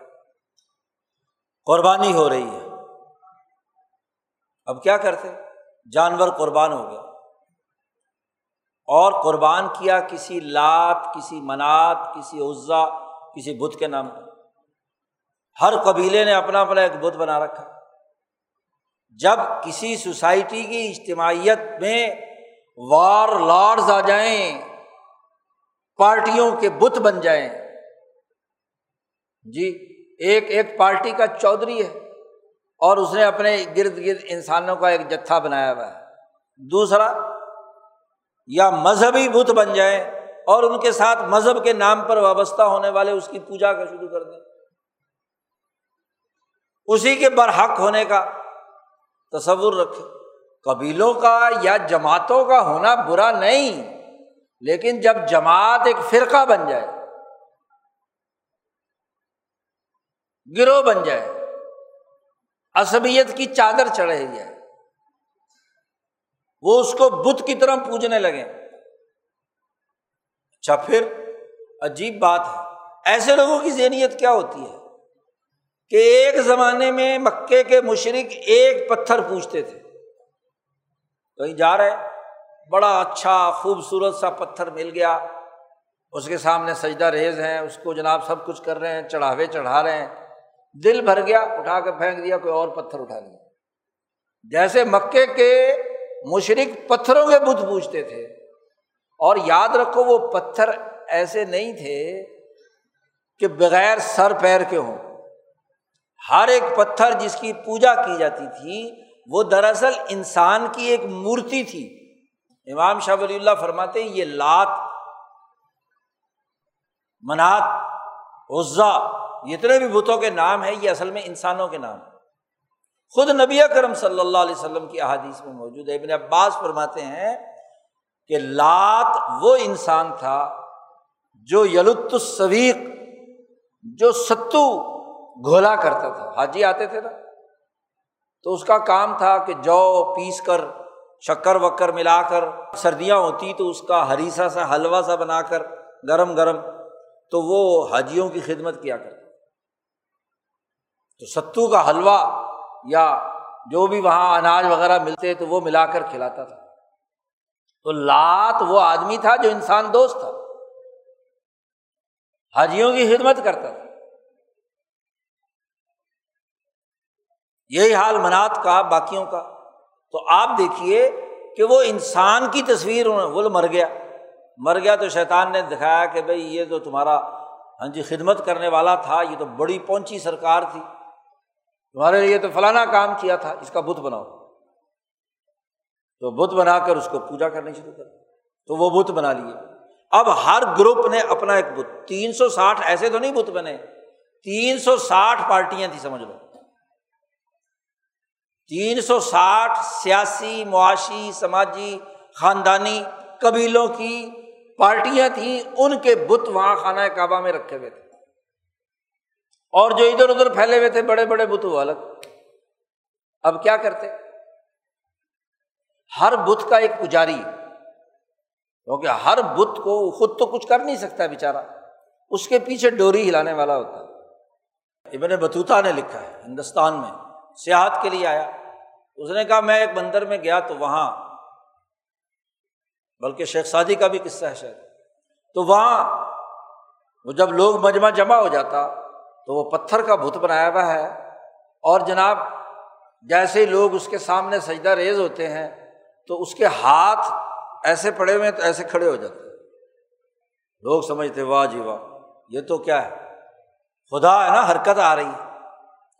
قربانی ہو رہی ہے۔ اب کیا کرتے؟ جانور قربان ہو گیا اور قربان کیا کسی لات، کسی منات، کسی عزا کسی بت کے نام پر۔ ہر قبیلے نے اپنا اپنا ایک بت بنا رکھا۔ جب کسی سوسائٹی کی اجتماعیت میں وار لارڈز آ جائیں، پارٹیوں کے بت بن جائیں۔ جی ایک ایک پارٹی کا چودھری ہے اور اس نے اپنے گرد گرد انسانوں کا ایک جتھا بنایا ہوا ہے۔ دوسرا، یا مذہبی بت بن جائیں اور ان کے ساتھ مذہب کے نام پر وابستہ ہونے والے اس کی پوجا کا شروع کر دیں۔ اسی کے برحق ہونے کا تصور رکھے۔ قبیلوں کا یا جماعتوں کا ہونا برا نہیں، لیکن جب جماعت ایک فرقہ بن جائے، گروہ بن جائے، عصبیت کی چادر چڑھے جائے، وہ اس کو بت کی طرح پوجنے لگے۔ اچھا پھر عجیب بات ہے۔ ایسے لوگوں کی ذہنیت کیا ہوتی ہے؟ کہ ایک زمانے میں مکے کے مشرق ایک پتھر پوچھتے تھے، کہیں جا رہے، بڑا اچھا خوبصورت سا پتھر مل گیا، اس کے سامنے سجدہ ریز ہیں، اس کو جناب سب کچھ کر رہے ہیں، چڑھاوے چڑھا رہے ہیں، دل بھر گیا، اٹھا کے پھینک دیا، کوئی اور پتھر اٹھا لیا۔ جیسے مکے کے مشرق پتھروں کے بت پوچھتے تھے، اور یاد رکھو وہ پتھر ایسے نہیں تھے کہ بغیر سر پیر کے ہوں۔ ہر ایک پتھر جس کی پوجا کی جاتی تھی، وہ دراصل انسان کی ایک مورتی تھی۔ امام شاہ ولی اللہ فرماتے یہ لات، منات، عزا، جتنے بھی بتوں کے نام ہیں، یہ اصل میں انسانوں کے نام خود نبی کرم صلی اللہ علیہ وسلم کی احادیث میں موجود ہے۔ ابن عباس فرماتے ہیں کہ لات وہ انسان تھا جو یلت السویق جو ستو گھولا کرتا تھا۔ حاجی آتے تھے نا۔ تو اس کا کام تھا کہ جو پیس کر، شکر وکر ملا کر، سردیاں ہوتی تو اس کا ہریسا سا، حلوہ سا بنا کر، گرم گرم، تو وہ حاجیوں کی خدمت کیا کرتا تو ستو کا حلوہ یا جو بھی وہاں اناج وغیرہ ملتے تو وہ ملا کر کھلاتا تھا۔ تو لات وہ آدمی تھا جو انسان دوست تھا۔ حاجیوں کی خدمت کرتا تھا۔ یہی حال منات کا، باقیوں کا۔ تو آپ دیکھیے کہ وہ انسان کی تصویر وہ مر گیا۔ مر گیا تو شیطان نے دکھایا کہ بھائی یہ تو تمہارا ہاں جی خدمت کرنے والا تھا، یہ تو بڑی پہنچی سرکار تھی۔ تمہارے لیے تو فلانا کام کیا تھا، اس کا بت بناؤ۔ تو بت بنا کر اس کو پوجا کرنی شروع کر۔ تو وہ بت بنا لیے۔ اب ہر گروپ نے اپنا ایک بت۔ تین سو ساٹھ ایسے تو نہیں بت بنے۔ تین سو ساٹھ پارٹیاں تھیں، سمجھ لو۔ تین سو ساٹھ سیاسی، معاشی، سماجی خاندانی قبیلوں کی پارٹیاں تھیں، ان کے بت وہاں خانہ کعبہ میں رکھے ہوئے تھے۔ اور جو ادھر ادھر پھیلے ہوئے تھے، بڑے بڑے بت وہ الگ۔ اب کیا کرتے؟ ہر بت کا ایک پجاری۔ کیونکہ ہر بت کو خود تو کچھ کر نہیں سکتا بےچارا اس کے پیچھے ڈوری ہلانے والا ہوتا۔ ہے ابن بتوتا نے لکھا ہے ہندوستان میں۔ سیاحت کے لیے آیا۔ اس نے کہا، میں ایک بندر میں گیا تو وہاں، بلکہ شیخ سادی کا بھی قصہ ہے شاید۔ تو وہاں وہ جب لوگ مجمع جمع ہو جاتا تو وہ پتھر کا بت بنایا ہوا ہے۔ اور جناب، جیسے ہی لوگ اس کے سامنے سجدہ ریز ہوتے ہیں تو اس کے ہاتھ ایسے پڑے ہوئے تو ایسے کھڑے ہو جاتے لوگ سمجھتے، واہ جی واہ، یہ تو کیا ہے؟ خدا ہے نا، حرکت آ رہی ہے۔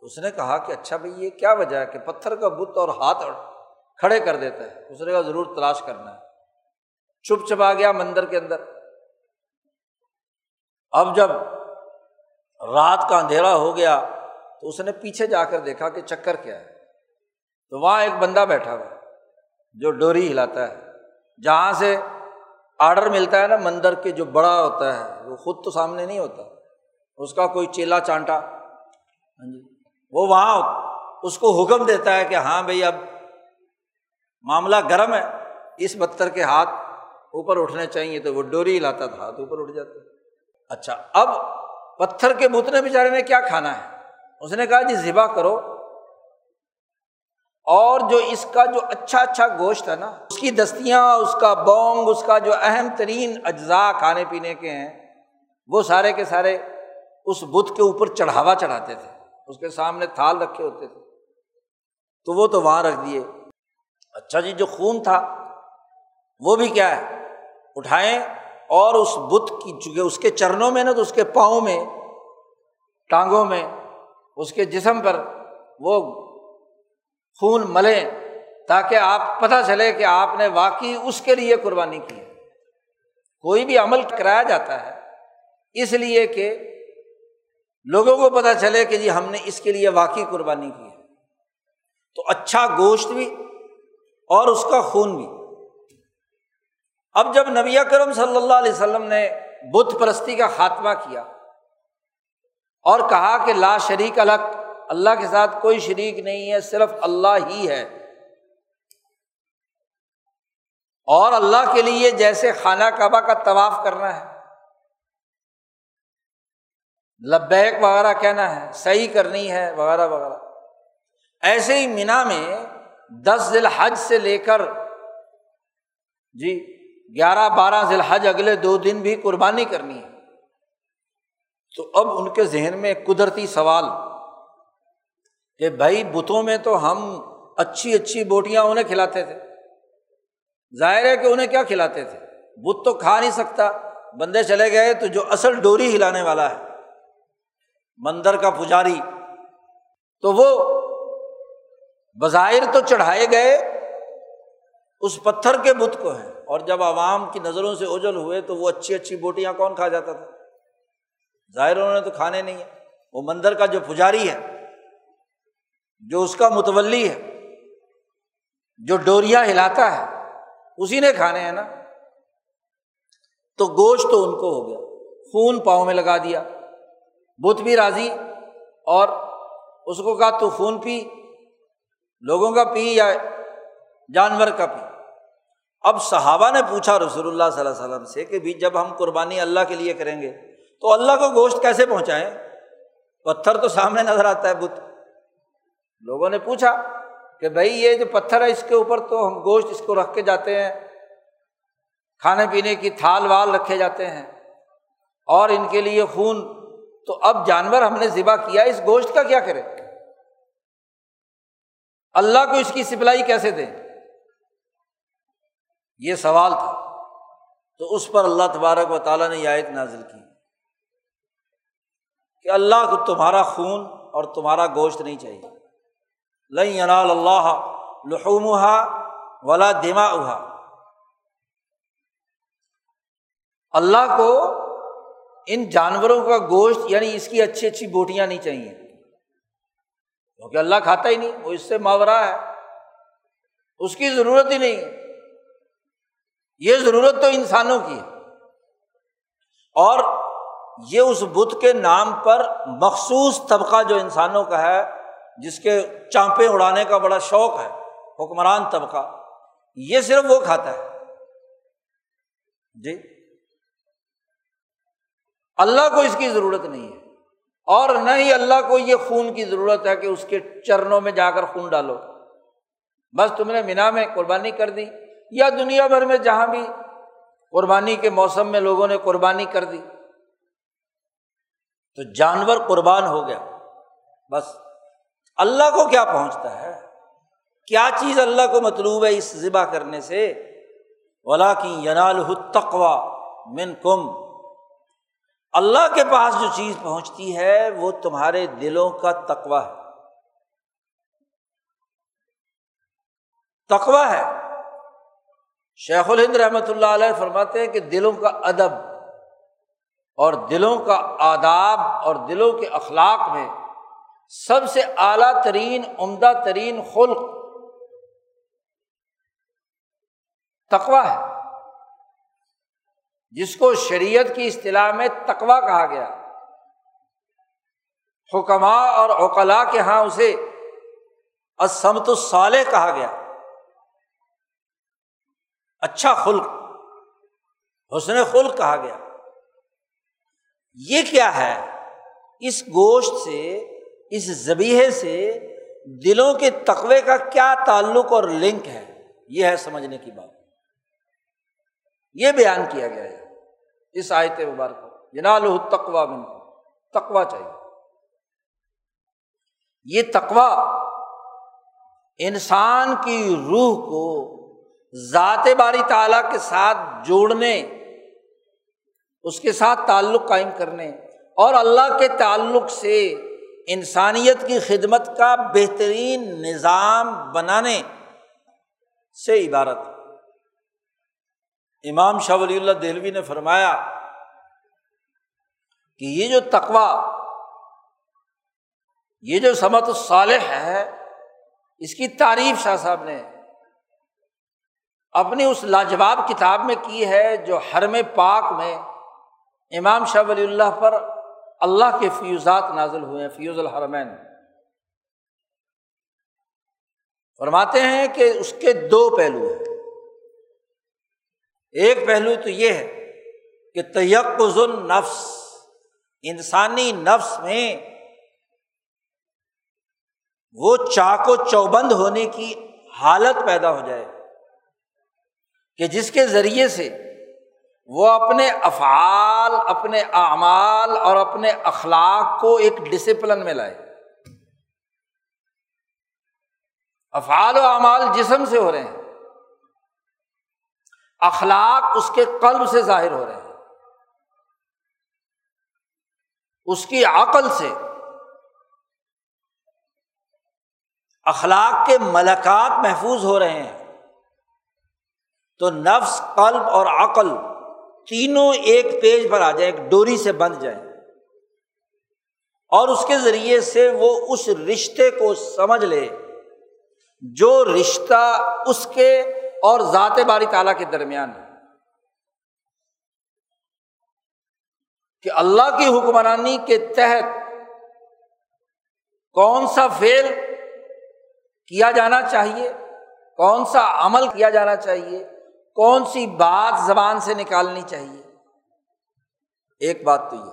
اس نے کہا کہ اچھا بھائی یہ کیا وجہ ہے کہ پتھر کا بت اور ہاتھ کھڑے کر دیتا ہے اس نے کہا ضرور تلاش کرنا ہے۔ چھپ چھپا گیا مندر کے اندر۔ اب جب رات کا اندھیرا ہو گیا تو اس نے پیچھے جا کر دیکھا کہ چکر کیا ہے۔ تو وہاں ایک بندہ بیٹھا ہوا جو ڈوری ہلاتا ہے۔ جہاں سے آڈر ملتا ہے نا مندر کے جو بڑا ہوتا ہے، وہ خود تو سامنے نہیں ہوتا۔ اس کا کوئی چیلا چانٹا۔ ہاں جی۔ وہ وہاں اس کو حکم دیتا ہے کہ ہاں بھائی اب معاملہ گرم ہے، اس پتھر کے ہاتھ اوپر اٹھنے چاہیے تو وہ ڈوری ہلاتا تھا، ہاتھ اوپر اٹھ جاتا۔ اچھا اب پتھر کے بتنے بیچارے نے کیا کھانا ہے؟ اس نے کہا جی ذبح کرو۔ اور جو اس کا جو اچھا اچھا گوشت ہے نا، اس کی دستیاں، اس کا بونگ، اس کا جو اہم ترین اجزاء کھانے پینے کے ہیں، وہ سارے کے سارے اس بت کے اوپر چڑھاوا چڑھاتے تھے۔ اس کے سامنے تھال رکھے ہوتے تھے۔ تو وہ تو وہاں رکھ دیے۔ اچھا جی جو خون تھا، وہ بھی کیا ہے؟ اٹھائیں اور اس بت کی، چونکہ اس کے چرنوں میں نا، تو اس کے پاؤں میں، ٹانگوں میں، اس کے جسم پر وہ خون ملے تاکہ آپ پتہ چلے کہ آپ نے واقعی اس کے لیے قربانی کی ہے۔ کوئی بھی عمل کرایا جاتا ہے، اس لیے کہ لوگوں کو پتہ چلے کہ جی ہم نے اس کے لیے واقعی قربانی کی ہے۔ تو اچھا گوشت بھی اور اس کا خون بھی۔ اب جب نبی کرم صلی اللہ علیہ وسلم نے بت پرستی کا خاتمہ کیا اور کہا کہ لا شریک الگ اللہ کے ساتھ کوئی شریک نہیں ہے، صرف اللہ ہی ہے۔ اور اللہ کے لیے جیسے خانہ کعبہ کا طواف کرنا ہے۔ لبیک وغیرہ کہنا ہے، صحیح کرنی ہے، وغیرہ وغیرہ۔ ایسے ہی مینا میں دس ذیل حج سے لے کر جی گیارہ، بارہ ذیل حج اگلے دو دن بھی قربانی کرنی ہے۔ تو اب ان کے ذہن میں قدرتی سوال کہ بھائی، بتوں میں تو ہم اچھی اچھی بوٹیاں انہیں کھلاتے تھے۔ ظاہر ہے کہ انہیں کیا کھلاتے تھے؟ بت تو کھا نہیں سکتا۔ بندے چلے گئے تو جو اصل ڈوری ہلانے والا ہے۔ مندر کا پجاری۔ تو وہ بظاہر تو چڑھائے گئے، اس پتھر کے بت کو ہے اور جب عوام کی نظروں سے اوجل ہوئے تو وہ اچھی اچھی بوٹیاں کون کھا جاتا تھا؟ ظاہر انہوں نے تو کھانے نہیں ہے وہ مندر کا جو پجاری ہے، جو اس کا متولی ہے، جو ڈوریا ہلاتا ہے، اسی نے کھانے ہیں نا۔ تو گوشت تو ان کو ہو گیا۔ خون پاؤں میں لگا دیا۔ بت بھی راضی اور اس کو کہا تو خون پی، لوگوں کا پی یا جانور کا پی۔ اب صحابہ نے پوچھا رسول اللہ صلی اللہ علیہ وسلم سے کہ بھی جب ہم قربانی اللہ کے لیے کریں گے تو اللہ کو گوشت کیسے پہنچائیں؟ پتھر تو سامنے نظر آتا ہے بت۔ لوگوں نے پوچھا کہ بھائی یہ جو پتھر ہے اس کے اوپر تو ہم گوشت اس کو رکھ کے جاتے ہیں، کھانے پینے کی تھال وال رکھے جاتے ہیں اور ان کے لیے خون تو اب جانور ہم نے ذبح کیا، اس گوشت کا کیا کرے؟ اللہ کو اس کی سپلائی کیسے دیں؟ یہ سوال تھا۔ تو اس پر اللہ تبارک و تعالیٰ نے آیت نازل کی۔ کہ اللہ کو تمہارا خون اور تمہارا گوشت نہیں چاہیے۔ لئی انال اللہ لحوم ولا دما اللہ کو ان جانوروں کا گوشت یعنی اس کی اچھی اچھی بوٹیاں نہیں چاہیے۔ کیونکہ اللہ کھاتا ہی نہیں، وہ اس سے ماورا ہے۔ اس کی ضرورت ہی نہیں۔ یہ ضرورت تو انسانوں کی ہے۔ اور یہ اس بت کے نام پر مخصوص طبقہ جو انسانوں کا ہے، جس کے چانپے اڑانے کا بڑا شوق ہے، حکمران طبقہ، یہ صرف وہ کھاتا ہے۔ جی؟ اللہ کو اس کی ضرورت نہیں ہے۔ اور نہ ہی اللہ کو یہ خون کی ضرورت ہے کہ اس کے چرنوں میں جا کر خون ڈالو۔ بس تم نے مینا میں قربانی کر دی، یا دنیا بھر میں جہاں بھی قربانی کے موسم میں لوگوں نے قربانی کر دی۔ تو جانور قربان ہو گیا۔ بس اللہ کو کیا پہنچتا ہے؟ کیا چیز اللہ کو مطلوب ہے اس ذبح کرنے سے؟ ولا کی ینال تقوا من کم اللہ کے پاس جو چیز پہنچتی ہے، وہ تمہارے دلوں کا تقوا ہے۔ تقوا ہے۔ شیخ الہند رحمۃ اللہ علیہ فرماتے ہیں کہ دلوں کا ادب اور دلوں کا آداب اور دلوں کے اخلاق میں سب سے اعلیٰ ترین، عمدہ ترین خلق تقوا ہے۔ جس کو شریعت کی اصطلاح میں تقوا کہا گیا۔ حکمہ اور اوقلا کے یہاں اسے اسمت الصالح کہا گیا۔ اچھا خلق، حسن خلق کہا گیا۔ یہ کیا ہے؟ اس گوشت سے، اس زبیحے سے دلوں کے تقوے کا کیا تعلق اور لنک ہے؟ یہ ہے سمجھنے کی بات۔ یہ بیان کیا گیا ہے۔ اس آیت مبارک جنال تقوا بن تقوا چاہیے۔ یہ تقوا انسان کی روح کو ذات باری تعالیٰ کے ساتھ جوڑنے، اس کے ساتھ تعلق قائم کرنے اور اللہ کے تعلق سے انسانیت کی خدمت کا بہترین نظام بنانے سے عبارت امام شاہ ولی اللہ دہلوی نے فرمایا کہ یہ جو تقوا یہ جو سمت الصالح ہے، اس کی تعریف شاہ صاحب نے اپنی اس لاجواب کتاب میں کی ہے جو حرم پاک میں امام شاہ ولی اللہ پر اللہ کے فیوزات نازل ہوئے ہیں، فیوز الحرمین۔ فرماتے ہیں کہ اس کے دو پہلو ہیں۔ ایک پہلو تو یہ ہے کہ تیقز النفس، انسانی نفس میں وہ چاق و چوبند ہونے کی حالت پیدا ہو جائے کہ جس کے ذریعے سے وہ اپنے افعال، اپنے اعمال اور اپنے اخلاق کو ایک ڈسپلن میں لائے۔ افعال و اعمال جسم سے ہو رہے ہیں۔ اخلاق اس کے قلب سے ظاہر ہو رہے ہیں۔ اس کی عقل سے۔ اخلاق کے ملکات محفوظ ہو رہے ہیں۔ تو نفس، قلب اور عقل تینوں ایک پیج پر آ جائیں، ایک ڈوری سے بند جائیں۔ اور اس کے ذریعے سے وہ اس رشتے کو سمجھ لے جو رشتہ اس کے اور ذات باری تعالیٰ کے درمیان ہے۔ کہ اللہ کی حکمرانی کے تحت کون سا فیل کیا جانا چاہیے، کون سا عمل کیا جانا چاہیے، کون سی بات زبان سے نکالنی چاہیے۔ ایک بات تو یہ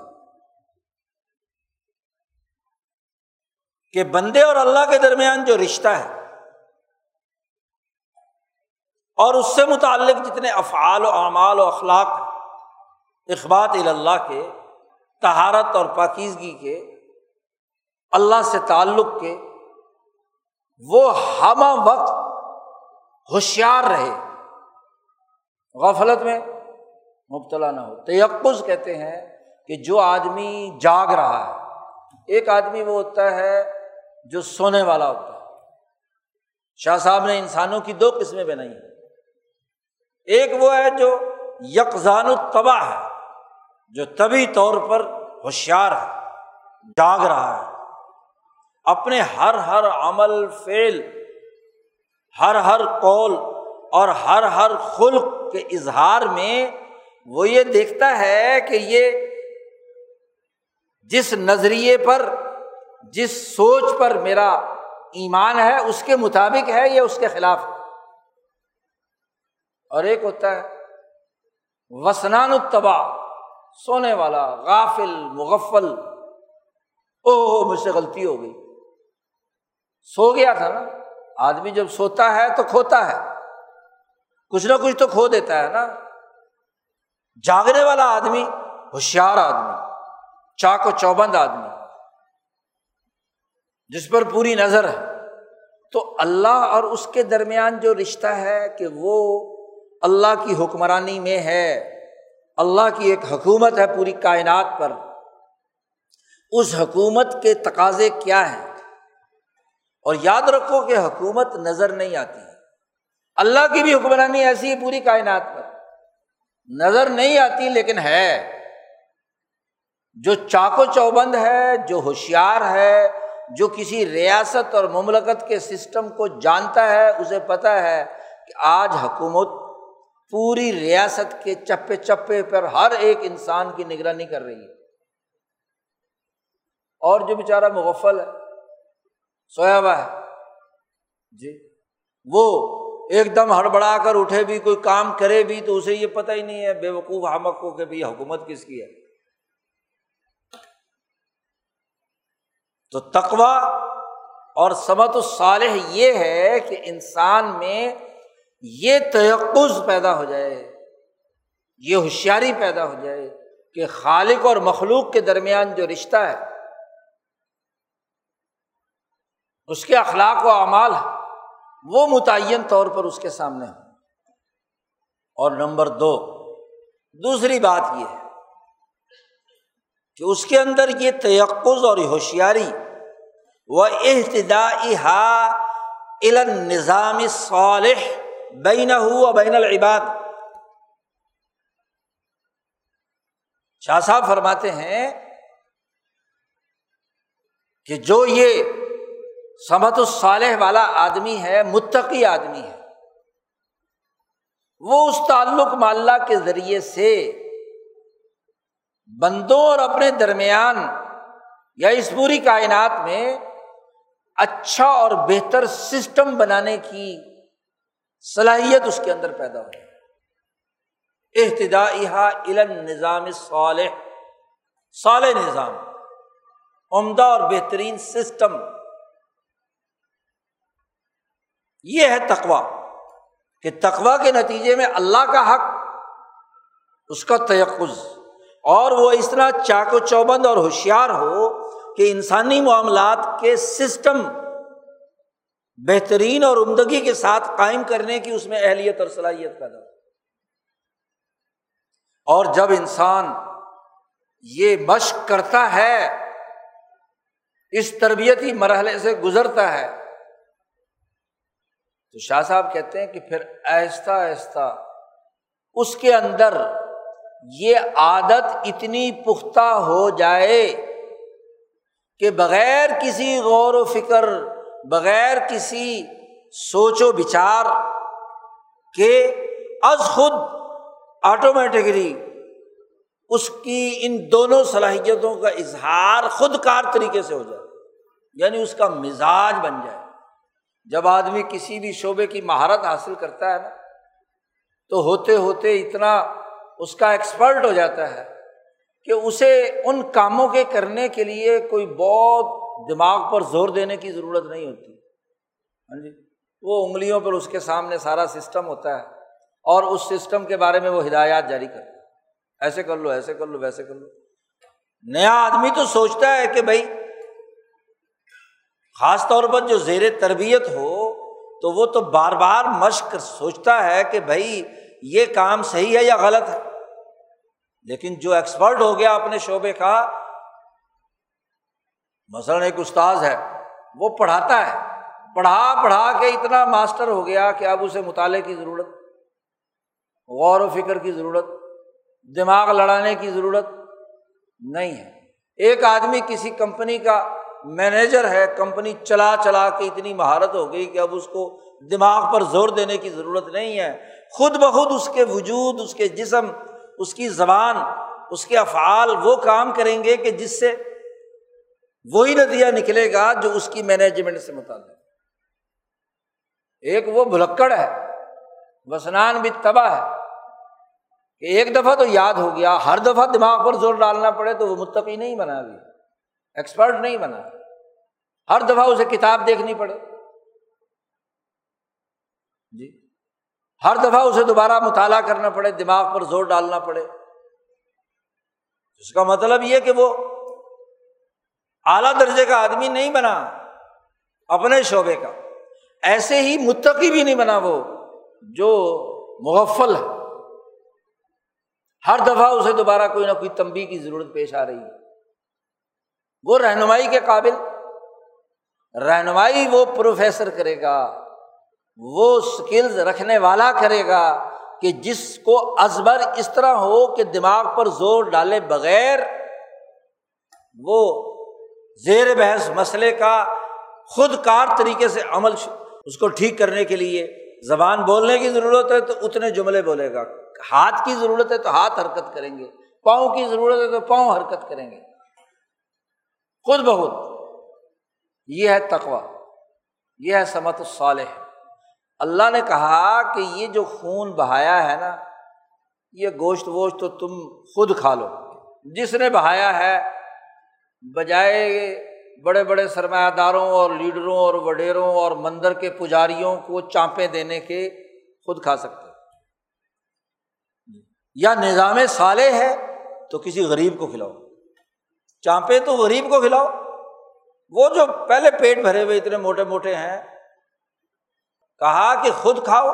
کہ بندے اور اللہ کے درمیان جو رشتہ ہے اور اس سے متعلق جتنے افعال و اعمال و اخلاق اخبات اللہ کے تہارت اور پاکیزگی کے، اللہ سے تعلق کے، وہ ہم وقت ہوشیار رہے۔ غفلت میں مبتلا نہ ہو۔ تیقز کہتے ہیں کہ جو آدمی جاگ رہا ہے، ایک آدمی وہ ہوتا ہے جو سونے والا ہوتا ہے۔ شاہ صاحب نے انسانوں کی دو قسمیں بنائی ہیں۔ ایک وہ ہے جو یکزان التباہ ہے، جو طبی طور پر ہوشیار ہے، جاگ رہا ہے۔ اپنے ہر ہر عمل فیل ہر ہر قول اور ہر ہر خلق کے اظہار میں وہ یہ دیکھتا ہے کہ یہ جس نظریے پر، جس سوچ پر میرا ایمان ہے، اس کے مطابق ہے یا اس کے خلاف ہے۔ اور ایک ہوتا ہے وسنان التبا سونے والا، غافل، مغفل۔ او مجھ سے غلطی ہو گئی۔ سو گیا تھا نا؟ آدمی جب سوتا ہے تو کھوتا ہے۔ کچھ نہ کچھ تو کھو دیتا ہے نا۔ جاگنے والا آدمی، ہوشیار آدمی چاق و چوبند آدمی۔ جس پر پوری نظر ہے۔ تو اللہ اور اس کے درمیان جو رشتہ ہے کہ وہ اللہ کی حکمرانی میں ہے۔ اللہ کی ایک حکومت ہے پوری کائنات پر۔ اس حکومت کے تقاضے کیا ہیں؟ اور یاد رکھو کہ حکومت نظر نہیں آتی۔ اللہ کی بھی حکمرانی ایسی ہے پوری کائنات پر۔ نظر نہیں آتی لیکن ہے۔ جو چاقو چوبند ہے، جو ہوشیار ہے، جو کسی ریاست اور مملکت کے سسٹم کو جانتا ہے، اسے پتہ ہے کہ آج حکومت پوری ریاست کے چپے چپے پر ہر ایک انسان کی نگرانی کر رہی ہے۔ اور جو بیچارہ مغفل ہے سویا ہوا ہے۔ جی۔ وہ ایک دم ہڑبڑا کر اٹھے بھی کوئی کام کرے بھی تو اسے یہ پتہ ہی نہیں ہے بے وقوف ہمک کو کہ بھائی حکومت کس کی ہے۔ تو تقوا اور سمت الصالح یہ ہے کہ انسان میں یہ تیقز پیدا ہو جائے، یہ ہوشیاری پیدا ہو جائے کہ خالق اور مخلوق کے درمیان جو رشتہ ہے، اس کے اخلاق و اعمال وہ متعین طور پر اس کے سامنے ہو اور نمبر دو، دوسری بات یہ ہے کہ اس کے اندر یہ تیقز اور ہوشیاری و احتدا نظام صالح بین ہو بین العباد۔ شاہ صاحب فرماتے ہیں کہ جو یہ سمت الصالح والا آدمی ہے، متقی آدمی ہے، وہ اس تعلق ماللہ کے ذریعے سے بندوں اور اپنے درمیان یا اس پوری کائنات میں اچھا اور بہتر سسٹم بنانے کی صلاحیت اس کے اندر پیدا ہو احتدا علم نظام صالح صالح نظام، عمدہ اور بہترین سسٹم۔ یہ ہے تقوا کہ تقوا کے نتیجے میں اللہ کا حق، اس کا تیقز اور وہ اس طرح چاق و چوبند اور ہوشیار ہو کہ انسانی معاملات کے سسٹم بہترین اور عمدگی کے ساتھ قائم کرنے کی اس میں اہلیت اور صلاحیت پیدا ہو اور جب انسان یہ مشق کرتا ہے، اس تربیتی مرحلے سے گزرتا ہے، تو شاہ صاحب کہتے ہیں کہ پھر آہستہ آہستہ اس کے اندر یہ عادت اتنی پختہ ہو جائے کہ بغیر کسی غور و فکر بغیر کسی سوچ و بچار کے از خود آٹومیٹکلی اس کی ان دونوں صلاحیتوں کا اظہار خود کار طریقے سے ہو جائے یعنی اس کا مزاج بن جائے۔ جب آدمی کسی بھی شعبے کی مہارت حاصل کرتا ہے نا، تو ہوتے ہوتے اتنا اس کا ایکسپرٹ ہو جاتا ہے کہ اسے ان کاموں کے کرنے کے لیے کوئی بہت دماغ پر زور دینے کی ضرورت نہیں ہوتی۔ ہاں جی؟ وہ انگلیوں پر اس کے سامنے سارا سسٹم ہوتا ہے اور اس سسٹم کے بارے میں وہ ہدایات جاری کرتا ہے۔ ایسے کر لو، ایسے کر لو، ویسے کر لو۔ نیا آدمی تو سوچتا ہے کہ بھائی، خاص طور پر جو زیر تربیت ہو، تو وہ تو بار بار مشق سوچتا ہے کہ بھائی، یہ کام صحیح ہے یا غلط ہے۔ لیکن جو ایکسپرٹ ہو گیا اپنے شعبے کا مثلاً ایک استاذ ہے، وہ پڑھاتا ہے۔ پڑھا پڑھا کے اتنا ماسٹر ہو گیا کہ اب اسے مطالعے کی ضرورت، غور و فکر کی ضرورت، دماغ لڑانے کی ضرورت نہیں ہے۔ ایک آدمی کسی کمپنی کا مینیجر ہے، کمپنی چلا چلا کے اتنی مہارت ہو گئی کہ اب اس کو دماغ پر زور دینے کی ضرورت نہیں ہے۔ خود بخود اس کے وجود، اس کے جسم، اس کی زبان، اس کے افعال وہ کام کریں گے کہ جس سے وہی نتیجہ نکلے گا جو اس کی مینجمنٹ سے متعلق ایک وہ بھلکڑ ہے، وسنان بھی تباہ ہے کہ ایک دفعہ تو یاد ہو گیا، ہر دفعہ دماغ پر زور ڈالنا پڑے تو وہ متقی نہیں بنا ابھی ایکسپرٹ نہیں بنا ہر دفعہ اسے کتاب دیکھنی پڑے۔ جی ہر دفعہ اسے دوبارہ مطالعہ کرنا پڑے، دماغ پر زور ڈالنا پڑے۔ اس کا مطلب یہ کہ وہ اعلیٰ درجے کا آدمی نہیں بنا، اپنے شعبے کا۔ ایسے ہی متقی بھی نہیں بنا وہ، جو مغفل ہے۔ ہر دفعہ اسے دوبارہ کوئی نہ کوئی تمبی کی ضرورت پیش آ رہی ہے۔ وہ رہنمائی کے قابل، رہنمائی وہ پروفیسر کرے گا، وہ اسکلز رکھنے والا کرے گا کہ جس کو ازبر اس طرح ہو کہ دماغ پر زور ڈالے بغیر وہ زیر بحث مسئلے کا خود کار طریقے سے عمل اس کو ٹھیک کرنے کے لیے زبان بولنے کی ضرورت ہے تو اتنے جملے بولے گا۔ ہاتھ کی ضرورت ہے تو ہاتھ حرکت کریں گے۔ پاؤں کی ضرورت ہے تو پاؤں حرکت کریں گے۔ خود بہت یہ ہے تقوا یہ ہے سمت الصالح۔ اللہ نے کہا کہ یہ جو خون بہایا ہے نا، یہ گوشت ووشت تو تم خود کھا لو۔ جس نے بہایا ہے بجائے بڑے بڑے سرمایہ داروں اور لیڈروں اور وڈیروں اور مندر کے پجاریوں کو چانپے دینے کے خود کھا سکتے یا نظام سالے ہے تو کسی غریب کو کھلاؤ۔ چانپے تو غریب کو کھلاؤ۔ وہ جو پہلے پیٹ بھرے ہوئے اتنے موٹے موٹے ہیں، کہا کہ خود کھاؤ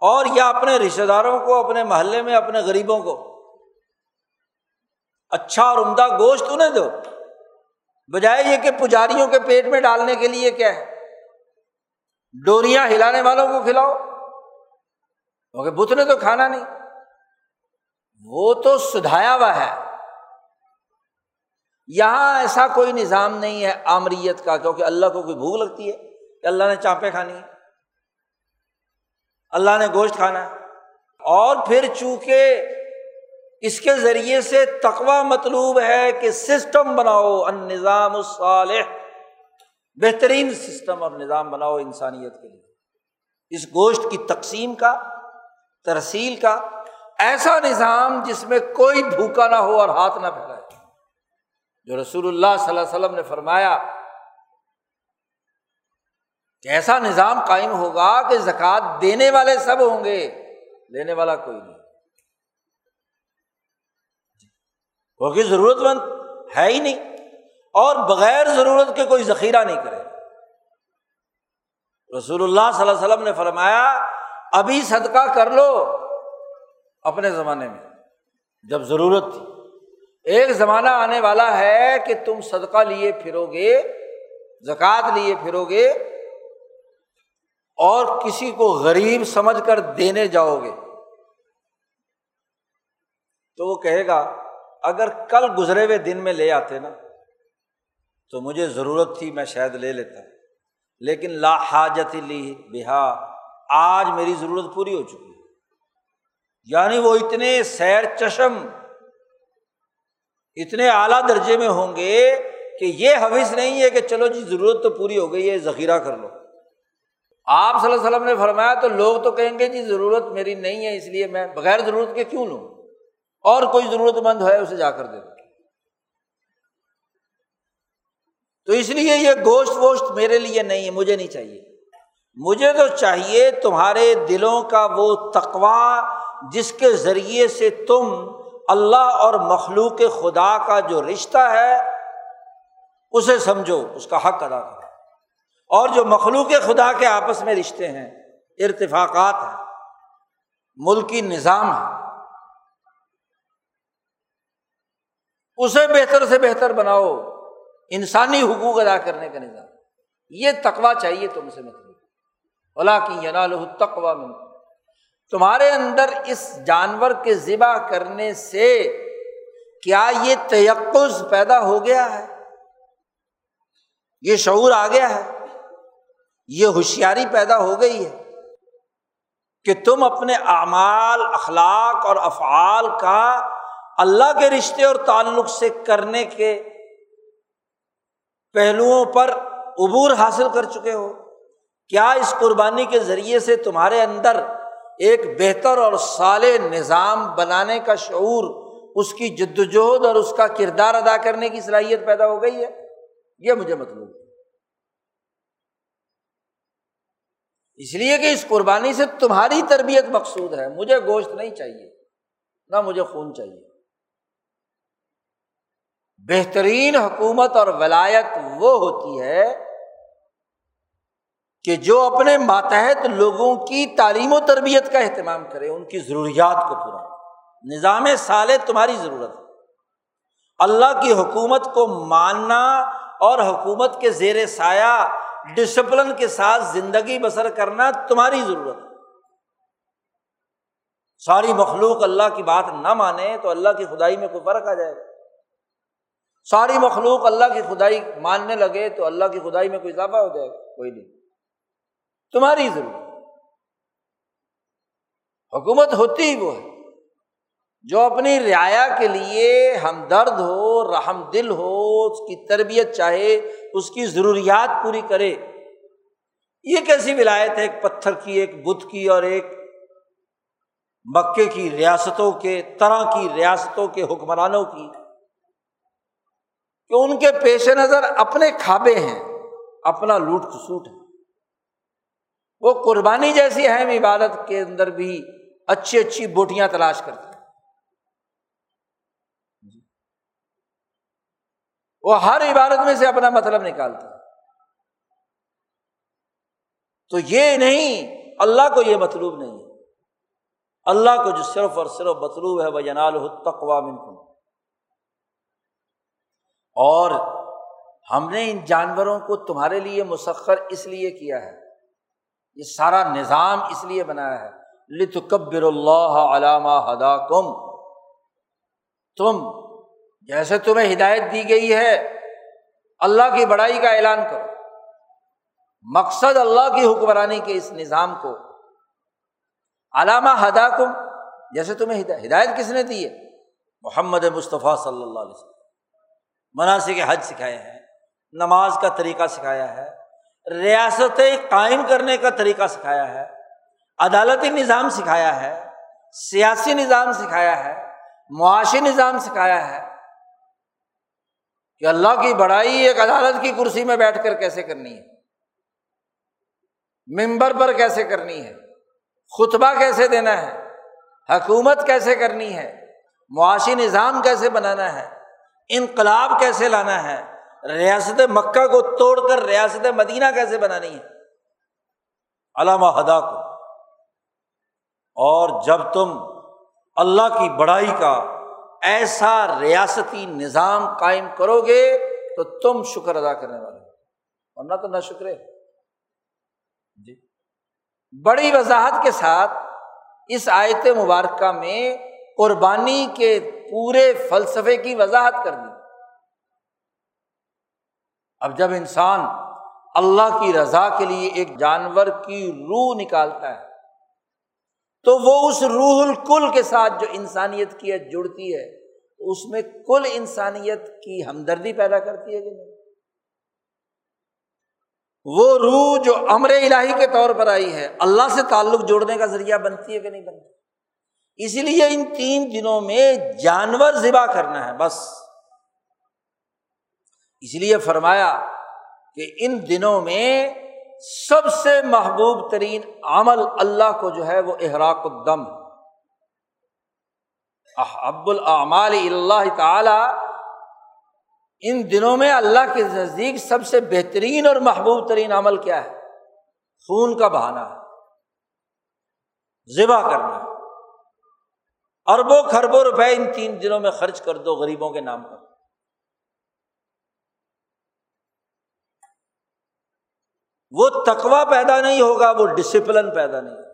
اور یا اپنے رشتے داروں کو، اپنے محلے میں، اپنے غریبوں کو۔ اچھا اور عمدہ گوشت انہیں دو۔ بجائے یہ کہ پجاریوں کے پیٹ میں ڈالنے کے لیے کیا ہے؟ ڈوریاں ہلانے والوں کو کھلاؤ۔ کیونکہ بت نے تو کھانا نہیں۔ وہ تو سدھایا ہوا ہے۔ یہاں ایسا کوئی نظام نہیں ہے آمریت کا، کیونکہ اللہ کو کوئی بھوک لگتی ہے کہ اللہ نے چانپیں کھانی ہے اللہ نے گوشت کھانا۔ ہے اور پھر چونکہ اس کے ذریعے سے تقوا مطلوب ہے کہ سسٹم بناؤ ان نظام الصالح۔ بہترین سسٹم اور نظام بناؤ انسانیت کے لیے۔ اس گوشت کی تقسیم کا، ترسیل کا، ایسا نظام جس میں کوئی بھوکا نہ ہو اور ہاتھ نہ پھیلائے۔ جو رسول اللہ صلی اللہ علیہ وسلم نے فرمایا، کہ ایسا نظام قائم ہوگا کہ زکوٰۃ دینے والے سب ہوں گے، لینے والا کوئی نہیں۔ کیونکہ ضرورت مند ہے ہی نہیں اور بغیر ضرورت کے کوئی ذخیرہ نہیں کرے رسول اللہ صلی اللہ علیہ وسلم نے فرمایا، ابھی صدقہ کر لو اپنے زمانے میں، جب ضرورت تھی۔ ایک زمانہ آنے والا ہے کہ تم صدقہ لیے پھرو گے، زکوٰۃ لیے پھرو گے اور کسی کو غریب سمجھ کر دینے جاؤ گے۔ تو وہ کہے گا اگر کل گزرے ہوئے دن میں لے آتے نا، تو مجھے ضرورت تھی میں شاید لے لیتا۔ لیکن لا حاجت لی بہا، آج میری ضرورت پوری ہو چکی۔ ہے یعنی وہ اتنے سیر چشم، اتنے اعلیٰ درجے میں ہوں گے کہ یہ حوث نہیں ہے کہ چلو جی ضرورت تو پوری ہو گئی ہے، ذخیرہ کر لو۔ آپ صلی اللہ علیہ وسلم نے فرمایا تو لوگ تو کہیں گے جی ضرورت میری نہیں ہے، اس لیے میں بغیر ضرورت کے کیوں لوں؟ اور کوئی ضرورت مند ہے اسے جا کر دے دو۔ تو اس لیے یہ گوشت ووشت میرے لیے نہیں ہے، مجھے نہیں چاہیے۔ مجھے تو چاہیے تمہارے دلوں کا وہ تقوا جس کے ذریعے سے تم اللہ اور مخلوق خدا کا جو رشتہ ہے، اسے سمجھو، اس کا حق ادا کرو۔ اور جو مخلوق خدا کے آپس میں رشتے ہیں، ارتفاقات ہیں، ملکی نظام ہے اسے بہتر سے بہتر بناؤ۔ انسانی حقوق ادا کرنے کا نظام۔ یہ تقوا چاہیے تم سے مطلب۔ اللہ کی ینال تقوا میں تمہارے اندر اس جانور کے ذبح کرنے سے کیا یہ تیقز پیدا ہو گیا ہے؟ یہ شعور آ گیا ہے؟ یہ ہوشیاری پیدا ہو گئی ہے؟ کہ تم اپنے اعمال، اخلاق اور افعال کا اللہ کے رشتے اور تعلق سے کرنے کے پہلوؤں پر عبور حاصل کر چکے ہو۔ کیا اس قربانی کے ذریعے سے تمہارے اندر ایک بہتر اور سال نظام بنانے کا شعور، اس کی جدوجہد اور اس کا کردار ادا کرنے کی صلاحیت پیدا ہو گئی ہے؟ یہ مجھے مطلوب ہے۔ اس لیے کہ اس قربانی سے تمہاری تربیت مقصود ہے۔ مجھے گوشت نہیں چاہیے، نہ مجھے خون چاہیے۔ بہترین حکومت اور ولایت وہ ہوتی ہے کہ جو اپنے ماتحت لوگوں کی تعلیم و تربیت کا اہتمام کرے، ان کی ضروریات کو پورا نظام سال تمہاری ضرورت ہے۔ اللہ کی حکومت کو ماننا اور حکومت کے زیر سایہ ڈسپلن کے ساتھ زندگی بسر کرنا تمہاری ضرورت ہے۔ ساری مخلوق اللہ کی بات نہ مانے تو اللہ کی خدائی میں کوئی فرق آ جائے۔ گا ساری مخلوق اللہ کی خدائی ماننے لگے تو اللہ کی خدائی میں کوئی اضافہ ہو جائے گا؟ کوئی نہیں۔ تمہاری ضرورت۔ حکومت ہوتی ہی وہ ہے۔ جو اپنی رعایا کے لیے ہمدرد ہو، رحم دل ہو، اس کی تربیت چاہے، اس کی ضروریات پوری کرے۔ یہ کیسی ولایت ہے؟ ایک پتھر کی، ایک بت کی اور ایک مکے کی ریاستوں کے، طرح کی ریاستوں کے حکمرانوں کی۔ کہ ان کے پیش نظر اپنے کھابے ہیں، اپنا لوٹ کسوٹ ہے۔ وہ قربانی جیسی اہم عبادت کے اندر بھی اچھی اچھی بوٹیاں تلاش کرتے ہیں۔ وہ ہر عبادت میں سے اپنا مطلب نکالتے ہیں۔ تو یہ نہیں، اللہ کو یہ مطلوب نہیں ہے۔ اللہ کو جو صرف اور صرف مطلوب ہے وہ جنال تقوا منکم اور ہم نے ان جانوروں کو تمہارے لیے مسخر اس لیے کیا ہے۔ یہ سارا نظام اس لیے بنایا ہے۔ لتکبر اللہ علامہ ہدا کم تم جیسے تمہیں ہدایت دی گئی ہے، اللہ کی بڑائی کا اعلان کرو۔ مقصد اللہ کی حکمرانی کے اس نظام کو۔ علامہ ہدا کم جیسے تمہیں ہدایت کس نے دی ہے؟ محمد مصطفیٰ صلی اللہ علیہ وسلم۔ مناسب حج سکھائے ہیں، نماز کا طریقہ سکھایا ہے، ریاستیں قائم کرنے کا طریقہ سکھایا ہے، عدالتی نظام سکھایا ہے، سیاسی نظام سکھایا ہے، معاشی نظام سکھایا ہے۔ کہ اللہ کی بڑائی ایک عدالت کی کرسی میں بیٹھ کر کیسے کرنی ہے؟ ممبر پر کیسے کرنی ہے؟ خطبہ کیسے دینا ہے؟ حکومت کیسے کرنی ہے؟ معاشی نظام کیسے بنانا ہے؟ انقلاب کیسے لانا ہے؟ ریاست مکہ کو توڑ کر ریاست مدینہ کیسے بنانی ہے؟ علامہ ہدا کو اور جب تم اللہ کی بڑائی کا ایسا ریاستی نظام قائم کرو گے، تو تم شکر ادا کرنے والے ورنہ تو نہ شکرے جی۔ بڑی وضاحت کے ساتھ اس آیت مبارکہ میں قربانی کے پورے فلسفے کی وضاحت کر دی۔ اب جب انسان اللہ کی رضا کے لیے ایک جانور کی روح نکالتا ہے، تو وہ اس روح الکل کے ساتھ جو انسانیت کی جڑتی ہے، اس میں کل انسانیت کی ہمدردی پیدا کرتی ہے کہ نہیں؟ وہ روح جو امر الہی کے طور پر آئی ہے، اللہ سے تعلق جوڑنے کا ذریعہ بنتی ہے کہ نہیں بنتی؟ اسی لیے ان تین دنوں میں جانور ذبح کرنا ہے، بس۔ اس لیے فرمایا کہ ان دنوں میں سب سے محبوب ترین عمل اللہ کو جو ہے وہ احراق الدم اب العمال اللہ تعالی۔ ان دنوں میں اللہ کے نزدیک سب سے بہترین اور محبوب ترین عمل کیا ہے؟ خون کا بہانا ہے۔ ذبح کرنا اربوں خربوں روپے ان تین دنوں میں خرچ کر دو، غریبوں کے نام پر۔ وہ تقوا پیدا نہیں ہوگا، وہ ڈسپلن پیدا نہیں ہوگا۔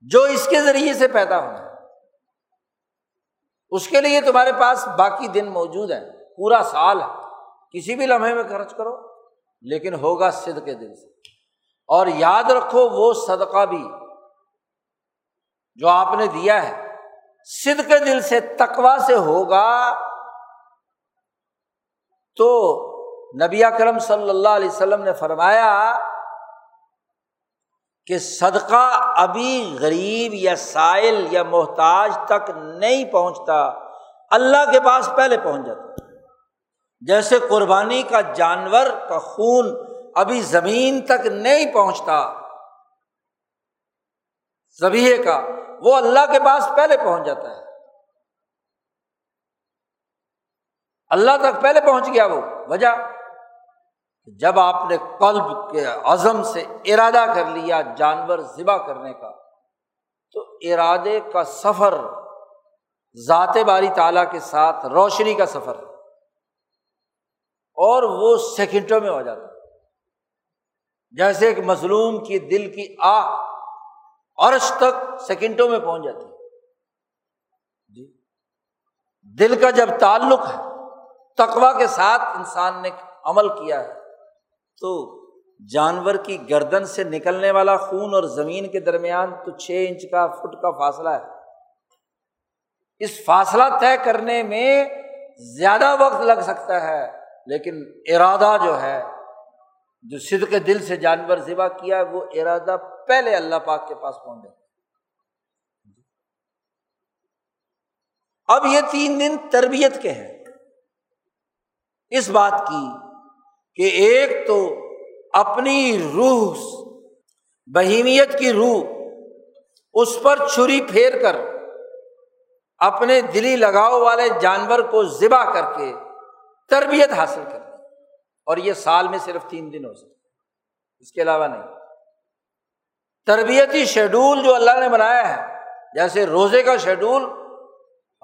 جو اس کے ذریعے سے پیدا ہونا اس کے لیے تمہارے پاس باقی دن موجود ہے پورا سال ہے۔ کسی بھی لمحے میں خرچ کرو، لیکن ہوگا سد کے دل سے۔ اور یاد رکھو، وہ صدقہ بھی جو آپ نے دیا ہے سد کے دل سے تقوا سے ہوگا۔ تو نبی کرم صلی اللہ علیہ وسلم نے فرمایا کہ صدقہ ابھی غریب یا سائل یا محتاج تک نہیں پہنچتا، اللہ کے پاس پہلے پہنچ جاتا۔ جیسے قربانی کا جانور کا خون ابھی زمین تک نہیں پہنچتا زبیے کا۔ وہ اللہ کے پاس پہلے پہنچ جاتا ہے۔ اللہ تک پہلے پہنچ گیا وہ وجہ۔ جب آپ نے قلب کے عزم سے ارادہ کر لیا جانور ذبح کرنے کا، تو ارادے کا سفر ذات باری تعالیٰ کے ساتھ روشنی کا سفر اور وہ سیکنڈوں میں ہو جاتا جیسے ایک مظلوم کی دل کی آ عرش تک سیکنڈوں میں پہنچ جاتی جی۔ دل کا جب تعلق ہے تقوا کے ساتھ انسان نے عمل کیا ہے، تو جانور کی گردن سے نکلنے والا خون اور زمین کے درمیان تو چھ انچ کا، فٹ کا فاصلہ ہے۔ اس فاصلہ طے کرنے میں زیادہ وقت لگ سکتا ہے، لیکن ارادہ جو ہے، جو صدق دل سے جانور ذبح کیا، وہ ارادہ پہلے اللہ پاک کے پاس پہنچ جاتا اب یہ تین دن تربیت کے ہیں۔ اس بات کی کہ ایک تو اپنی روح، بہیمیت کی روح اس پر چھری پھیر کر اپنے دلی لگاؤ والے جانور کو ذبح کر کے تربیت حاصل کر اور یہ سال میں صرف تین دن ہو سکتے اس کے علاوہ نہیں۔ تربیتی شیڈول جو اللہ نے بنایا ہے، جیسے روزے کا شیڈول،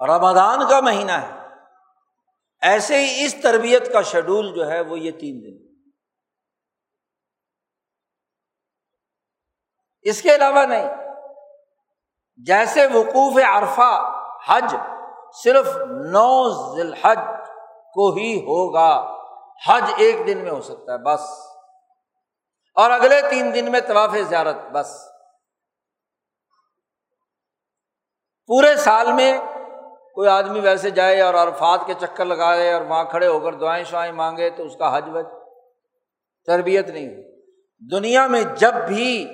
رمضان کا مہینہ ہے۔ ایسے ہی اس تربیت کا شیڈول جو ہے، وہ یہ تین دن۔ اس کے علاوہ نہیں، جیسے وقوف عرفہ حج صرف نو ذی الحج کو ہی ہوگا۔ حج ایک دن میں ہو سکتا ہے، بس۔ اور اگلے تین دن میں طواف زیارت، بس۔ پورے سال میں کوئی آدمی ویسے جائے اور عرفات کے چکر لگائے اور وہاں کھڑے ہو کر دعائیں شعائیں مانگے تو اس کا حج وج تربیت نہیں دنیا میں جب بھی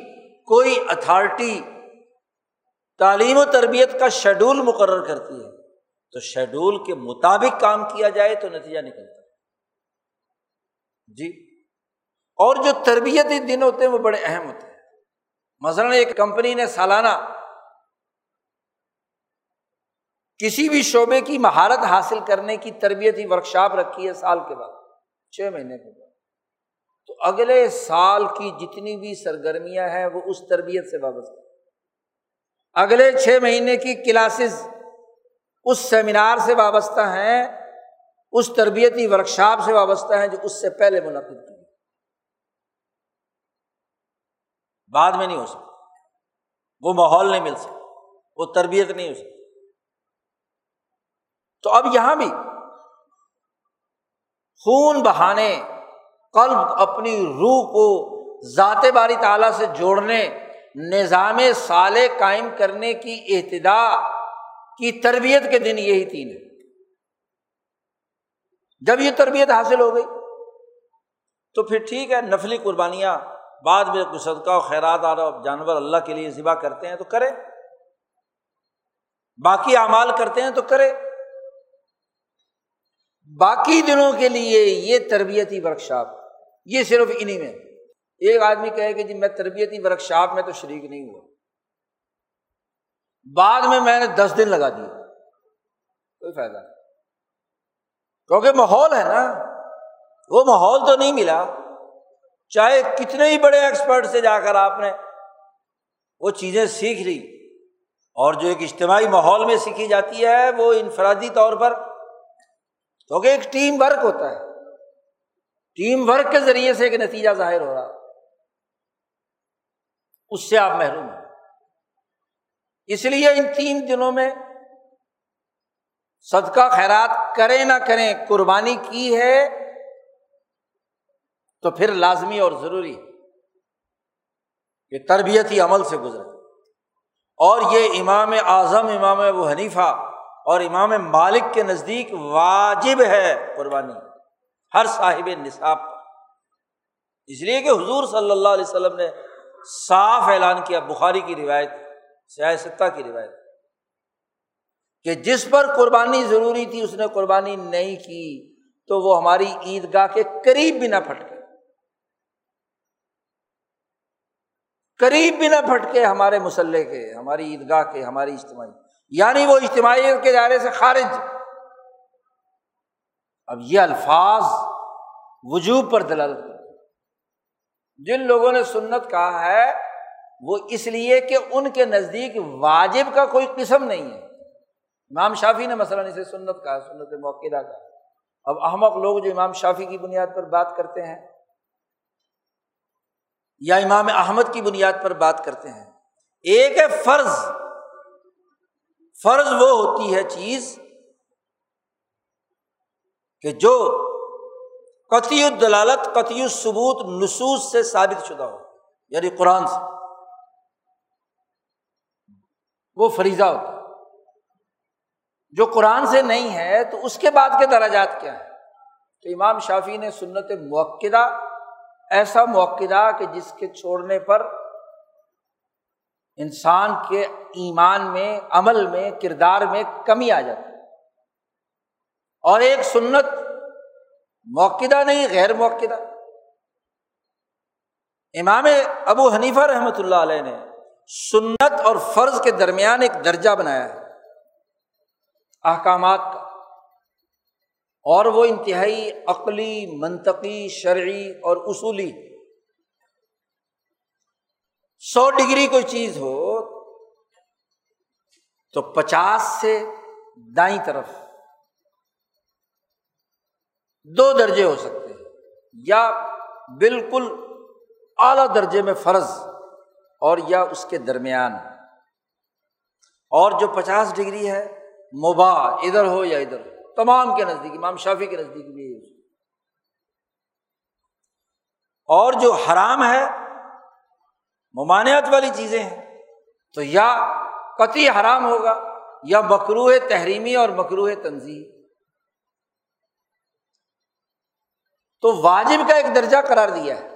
کوئی اتھارٹی تعلیم و تربیت کا شیڈول مقرر کرتی ہے تو شیڈول کے مطابق کام کیا جائے تو نتیجہ نکلتا ہے۔ جی؟ اور جو تربیتی دن ہوتے ہیں وہ بڑے اہم ہوتے ہیں۔ مثلاً ایک کمپنی نے سالانہ کسی بھی شعبے کی مہارت حاصل کرنے کی تربیتی ورکشاپ رکھی ہے سال کے بعد، چھ مہینے کے بعد۔ تو اگلے سال کی جتنی بھی سرگرمیاں ہیں وہ اس تربیت سے وابستہ اگلے چھ مہینے کی کلاسز اس سیمینار سے وابستہ ہیں، اس تربیتی ورکشاپ سے وابستہ ہیں جو اس سے پہلے منعقد کی بعد میں نہیں ہو سکتا۔ وہ ماحول نہیں مل سکتا، وہ تربیت نہیں ہو سکتی۔ تو اب یہاں بھی خون بہانے، قلب اپنی روح کو ذات باری تعالیٰ سے جوڑنے، نظام سال قائم کرنے کی ابتدا کی تربیت کے دن یہی تین ہے جب یہ تربیت حاصل ہو گئی تو پھر ٹھیک ہے، نفلی قربانیاں بعد میں کچھ صدقہ و خیرات آ رہا جانور اللہ کے لیے ذبح کرتے ہیں تو کرے باقی اعمال کرتے ہیں تو کرے باقی دنوں کے لیے یہ تربیتی ورکشاپ، یہ صرف انہیں میں۔ ایک آدمی کہے کہ جی میں تربیتی ورکشاپ میں تو شریک نہیں ہوا۔ بعد میں میں نے دس دن لگا دیے۔ کوئی فائدہ نہیں۔ کیونکہ ماحول ہے نا، وہ ماحول تو نہیں ملا۔ چاہے کتنے ہی بڑے ایکسپرٹ سے جا کر آپ نے وہ چیزیں سیکھ لی اور جو ایک اجتماعی ماحول میں سیکھی جاتی ہے وہ انفرادی طور پر کیونکہ ایک ٹیم ورک ہوتا ہے۔ ٹیم ورک کے ذریعے سے ایک نتیجہ ظاہر ہو رہا۔ اس سے آپ محروم ہیں۔ اس لیے ان تین دنوں میں صدقہ خیرات کریں نہ کریں، قربانی کی ہے تو پھر لازمی اور ضروری کہ تربیتی عمل سے گزرے۔ اور یہ امام اعظم، امام ابو حنیفہ اور امام مالک کے نزدیک واجب ہے قربانی، ہر صاحب نصاب اس لیے کہ حضور صلی اللہ علیہ وسلم نے صاف اعلان کیا، بخاری کی روایت سیاستہ کی روایت۔ کہ جس پر قربانی ضروری تھی، اس نے قربانی نہیں کی تو وہ ہماری عیدگاہ کے قریب بھی نہ پھٹکے قریب بھی نہ پھٹکے ہمارے مسلح کے، ہماری عیدگاہ کے، ہماری اجتماعی۔ یعنی وہ اجتماعیت کے دائرے سے خارج۔ اب یہ الفاظ وجوب پر دلالت کرتے جن لوگوں نے سنت کہا ہے، وہ اس لیے کہ ان کے نزدیک واجب کا کوئی قسم نہیں ہے۔ امام شافی نے مثلاً اسے سنت کہا، سنت موقع کا اب احمد لوگ جو امام شافی کی بنیاد پر بات کرتے ہیں یا امام احمد کی بنیاد پر بات کرتے ہیں۔ ایک ہے فرض۔ فرض وہ ہوتی ہے چیز کہ جو قطعی الدلالت، قطعی الثبوت، نصوص سے ثابت شدہ ہو یعنی قرآن سے۔ وہ فریضہ ہوتا ہے۔ جو قرآن سے نہیں ہے تو اس کے بعد کے دراجات کیا ہے تو امام شافی نے سنت موقع ایسا موقع کہ جس کے چھوڑنے پر انسان کے ایمان میں، عمل میں، کردار میں کمی آ جاتی اور ایک سنت موقع نہیں، غیر موقع امام ابو حنیفہ رحمۃ اللہ علیہ نے سنت اور فرض کے درمیان ایک درجہ بنایا ہے۔ احکامات کا۔ اور وہ انتہائی عقلی، منطقی، شرعی اور اصولی سو ڈگری کوئی چیز ہو تو پچاس سے دائیں طرف دو درجے ہو سکتے ہیں، یا بالکل اعلی درجے میں فرض اور یا اس کے درمیان۔ اور جو پچاس ڈگری ہے مبا ادھر ہو یا ادھر ہو۔ تمام کے نزدیک، امام شافی کے نزدیک بھی اور جو حرام ہے، ممانعت والی چیزیں ہیں، تو یا قطعی حرام ہوگا، یا مکرو تحریمی اور مکرو تنظیم تو واجب کا ایک درجہ قرار دیا ہے۔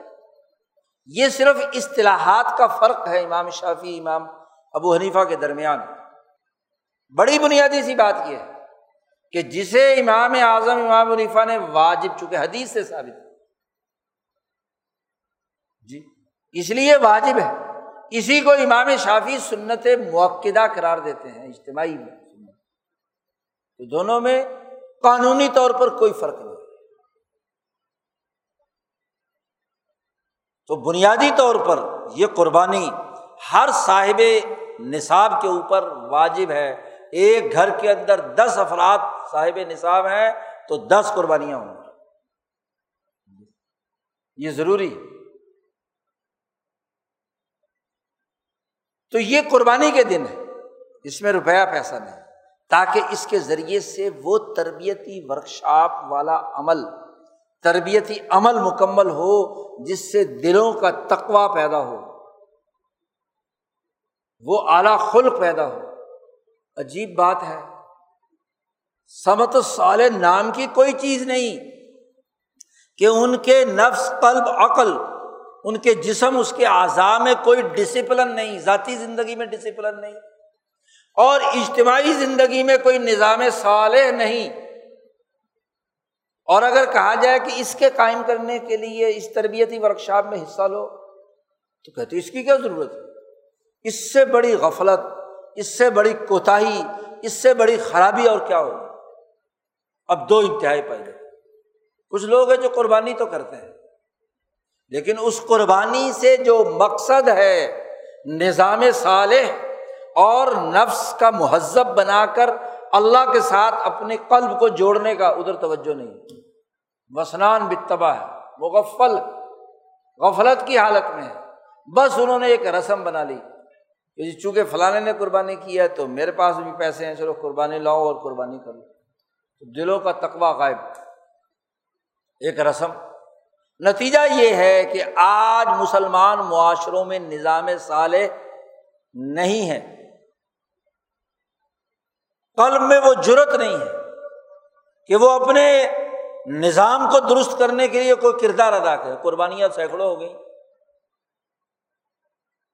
یہ صرف اصطلاحات کا فرق ہے، امام شافی امام ابو حنیفہ کے درمیان۔ بڑی بنیادی سی بات یہ ہے۔ کہ جسے امام اعظم امام حنیفہ نے واجب چکے حدیث سے ثابت جی اس لیے واجب ہے۔ اسی کو امام شافی سنت موقع قرار دیتے ہیں، اجتماعی میں تو دونوں میں قانونی طور پر کوئی فرق نہیں۔ تو بنیادی طور پر یہ قربانی ہر صاحب نصاب کے اوپر واجب ہے۔ ایک گھر کے اندر دس افراد صاحب نصاب ہیں، تو دس قربانیاں ہوں گی۔ یہ ضروری تو یہ قربانی کے دن ہے۔ اس میں روپیہ پیسہ نہیں۔ تاکہ اس کے ذریعے سے وہ تربیتی ورکشاپ والا عمل، تربیتی عمل مکمل ہو، جس سے دلوں کا تقوا پیدا ہو۔ وہ اعلی خلق پیدا ہو۔ عجیب بات ہے۔ سمت سال نام کی کوئی چیز نہیں کہ ان کے نفس، قلب، عقل، ان کے جسم، اس کے اعضاء میں کوئی ڈسپلن نہیں، ذاتی زندگی میں ڈسپلن نہیں اور اجتماعی زندگی میں کوئی نظام صالح نہیں۔ اور اگر کہا جائے کہ اس کے قائم کرنے کے لیے اس تربیتی ورکشاپ میں حصہ لو تو کہتے اس کی کیا ضرورت ہے؟ اس سے بڑی غفلت اس سے بڑی کوتاہی، اس سے بڑی خرابی اور کیا ہوگی؟ اب دو انتہائی پائی جاتے کچھ لوگ ہیں جو قربانی تو کرتے ہیں، لیکن اس قربانی سے جو مقصد ہے نظام صالح اور نفس کا مہذب بنا کر اللہ کے ساتھ اپنے قلب کو جوڑنے کا ادھر توجہ نہیں۔ وسنان بتبا ہے، مغفل، غفلت کی حالت میں ہے۔ بس انہوں نے ایک رسم بنا لی۔ کہ جی چونکہ فلانے نے قربانی کی ہے تو میرے پاس بھی پیسے ہیں، چلو قربانی لاؤ اور قربانی کرو۔ تو دلوں کا تقوا غائب۔ ایک رسم۔ نتیجہ یہ ہے کہ آج مسلمان معاشروں میں نظام صالح نہیں ہے۔ قلب میں وہ جرت نہیں ہے کہ وہ اپنے نظام کو درست کرنے کے لیے کوئی کردار ادا کرے۔ قربانیاں سینکڑوں ہو گئی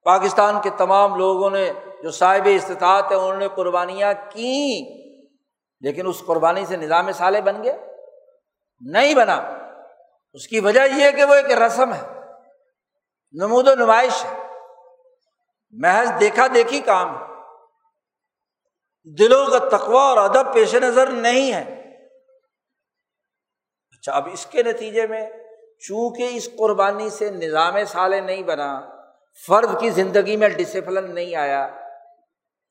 پاکستان کے تمام لوگوں نے جو صاحب استطاعت ہے انہوں نے قربانیاں کی لیکن اس قربانی سے نظام سالے بن گیا نہیں بنا۔ اس کی وجہ یہ کہ وہ ایک رسم ہے، نمود و نمائش ہے۔ محض دیکھا دیکھی کام ہے۔ دلوں کا تقوا اور ادب پیش نظر نہیں ہے۔ اچھا اب اس کے نتیجے میں چونکہ اس قربانی سے نظام سالے نہیں بنا فرد کی زندگی میں ڈسپلن نہیں آیا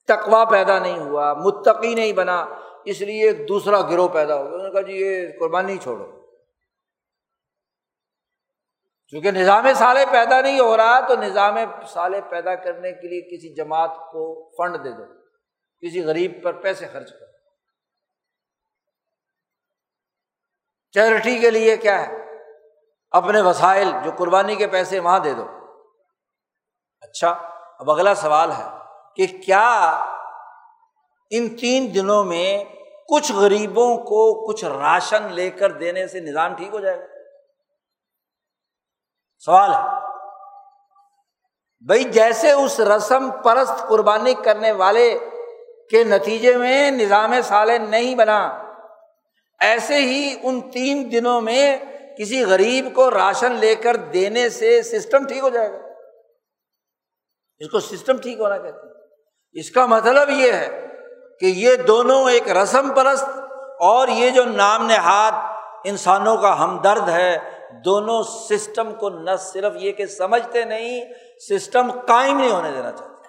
تقوا پیدا نہیں ہوا، متقی نہیں بنا، اس لیے ایک دوسرا گروہ پیدا ہو گیا۔ انہوں نے کہا جی یہ قربانی چھوڑو۔ چونکہ نظام سالے پیدا نہیں ہو رہا، تو نظام سالے پیدا کرنے کے لیے کسی جماعت کو فنڈ دے دو، کسی غریب پر پیسے خرچ کرو۔ چیریٹی کے لیے کیا ہے؟ اپنے وسائل جو قربانی کے پیسے وہاں دے دو۔ اچھا اب اگلا سوال ہے کہ کیا ان تین دنوں میں کچھ غریبوں کو کچھ راشن لے کر دینے سے نظام ٹھیک ہو جائے گا؟ سوال ہے۔ بھائی جیسے اس رسم پرست قربانی کرنے والے کے نتیجے میں نظام سالے نہیں بنا، ایسے ہی ان تین دنوں میں کسی غریب کو راشن لے کر دینے سے سسٹم ٹھیک ہو جائے گا۔ اس کو سسٹم ٹھیک ہونا کہتے ہیں۔ اس کا مطلب یہ ہے کہ یہ دونوں ایک رسم پرست اور یہ جو نام نہاد انسانوں کا ہمدرد ہے، دونوں سسٹم کو نہ صرف یہ کہ سمجھتے نہیں سسٹم قائم نہیں ہونے دینا چاہتے۔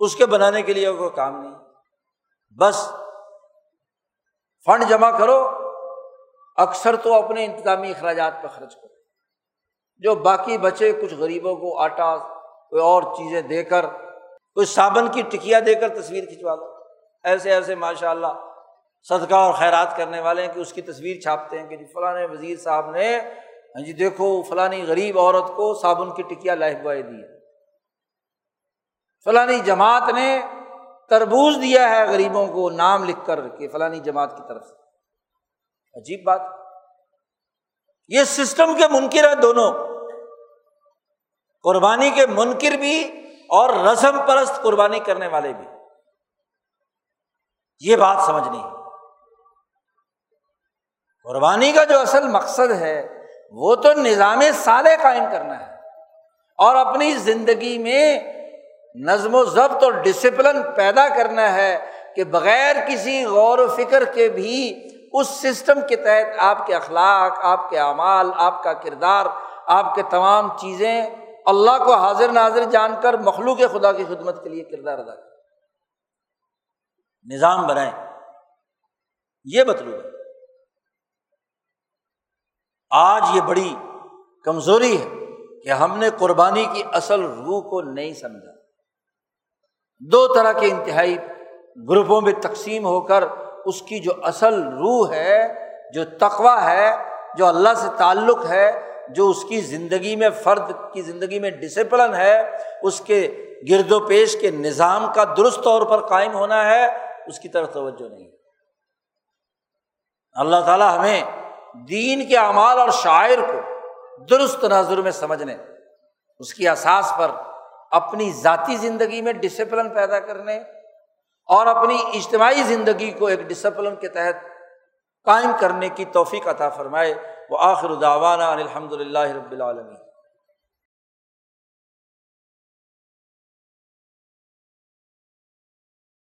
اس کے بنانے کے لیے کوئی کام نہیں۔ بس فنڈ جمع کرو، اکثر تو اپنے انتظامی اخراجات پہ خرچ کرو۔ جو باقی بچے کچھ غریبوں کو آٹا کوئی اور چیزیں دے کر، کوئی صابن کی ٹکیا دے کر تصویر کھنچوا دو۔ ایسے ایسے ماشاء اللہ صدقہ اور خیرات کرنے والے ہیں کہ اس کی تصویر چھاپتے ہیں کہ جی فلاں وزیر صاحب نے ہاں جی دیکھو فلانی غریب عورت کو صابن کی ٹکیا لائف بوائے دی فلانی جماعت نے تربوز دیا ہے غریبوں کو نام لکھ کر کہ فلانی جماعت کی طرف سے۔ عجیب بات یہ سسٹم کے منکر ہے دونوں۔ قربانی کے منکر بھی اور رسم پرست قربانی کرنے والے بھی۔ یہ بات سمجھنی ہے قربانی کا جو اصل مقصد ہے، وہ تو نظام سالے قائم کرنا ہے اور اپنی زندگی میں نظم و ضبط اور ڈسپلن پیدا کرنا ہے کہ بغیر کسی غور و فکر کے بھی اس سسٹم کے تحت آپ کے اخلاق، آپ کے اعمال، آپ کا کردار، آپ کے تمام چیزیں اللہ کو حاضر ناظر جان کر مخلوق خدا کی خدمت کے لیے کردار ادا کریں نظام بنائیں۔ یہ مطلوب ہے۔ آج یہ بڑی کمزوری ہے کہ ہم نے قربانی کی اصل روح کو نہیں سمجھا۔ دو طرح کے انتہائی گروپوں میں تقسیم ہو کر اس کی جو اصل روح ہے، جو تقوا ہے، جو اللہ سے تعلق ہے جو اس کی زندگی میں فرد، کی زندگی میں ڈسپلن ہے، اس کے گرد و پیش کے نظام کا درست طور پر قائم ہونا ہے، اس کی طرف توجہ نہیں۔ اللہ تعالیٰ ہمیں دین کے اعمال اور شاعر کو درست تناظر میں سمجھنے، اس کی اساس پر اپنی ذاتی زندگی میں ڈسپلن پیدا کرنے اور اپنی اجتماعی زندگی کو ایک ڈسپلن کے تحت قائم کرنے کی توفیق عطا فرمائے۔ وہ آخر داوانہ الحمد للہ رب العالمین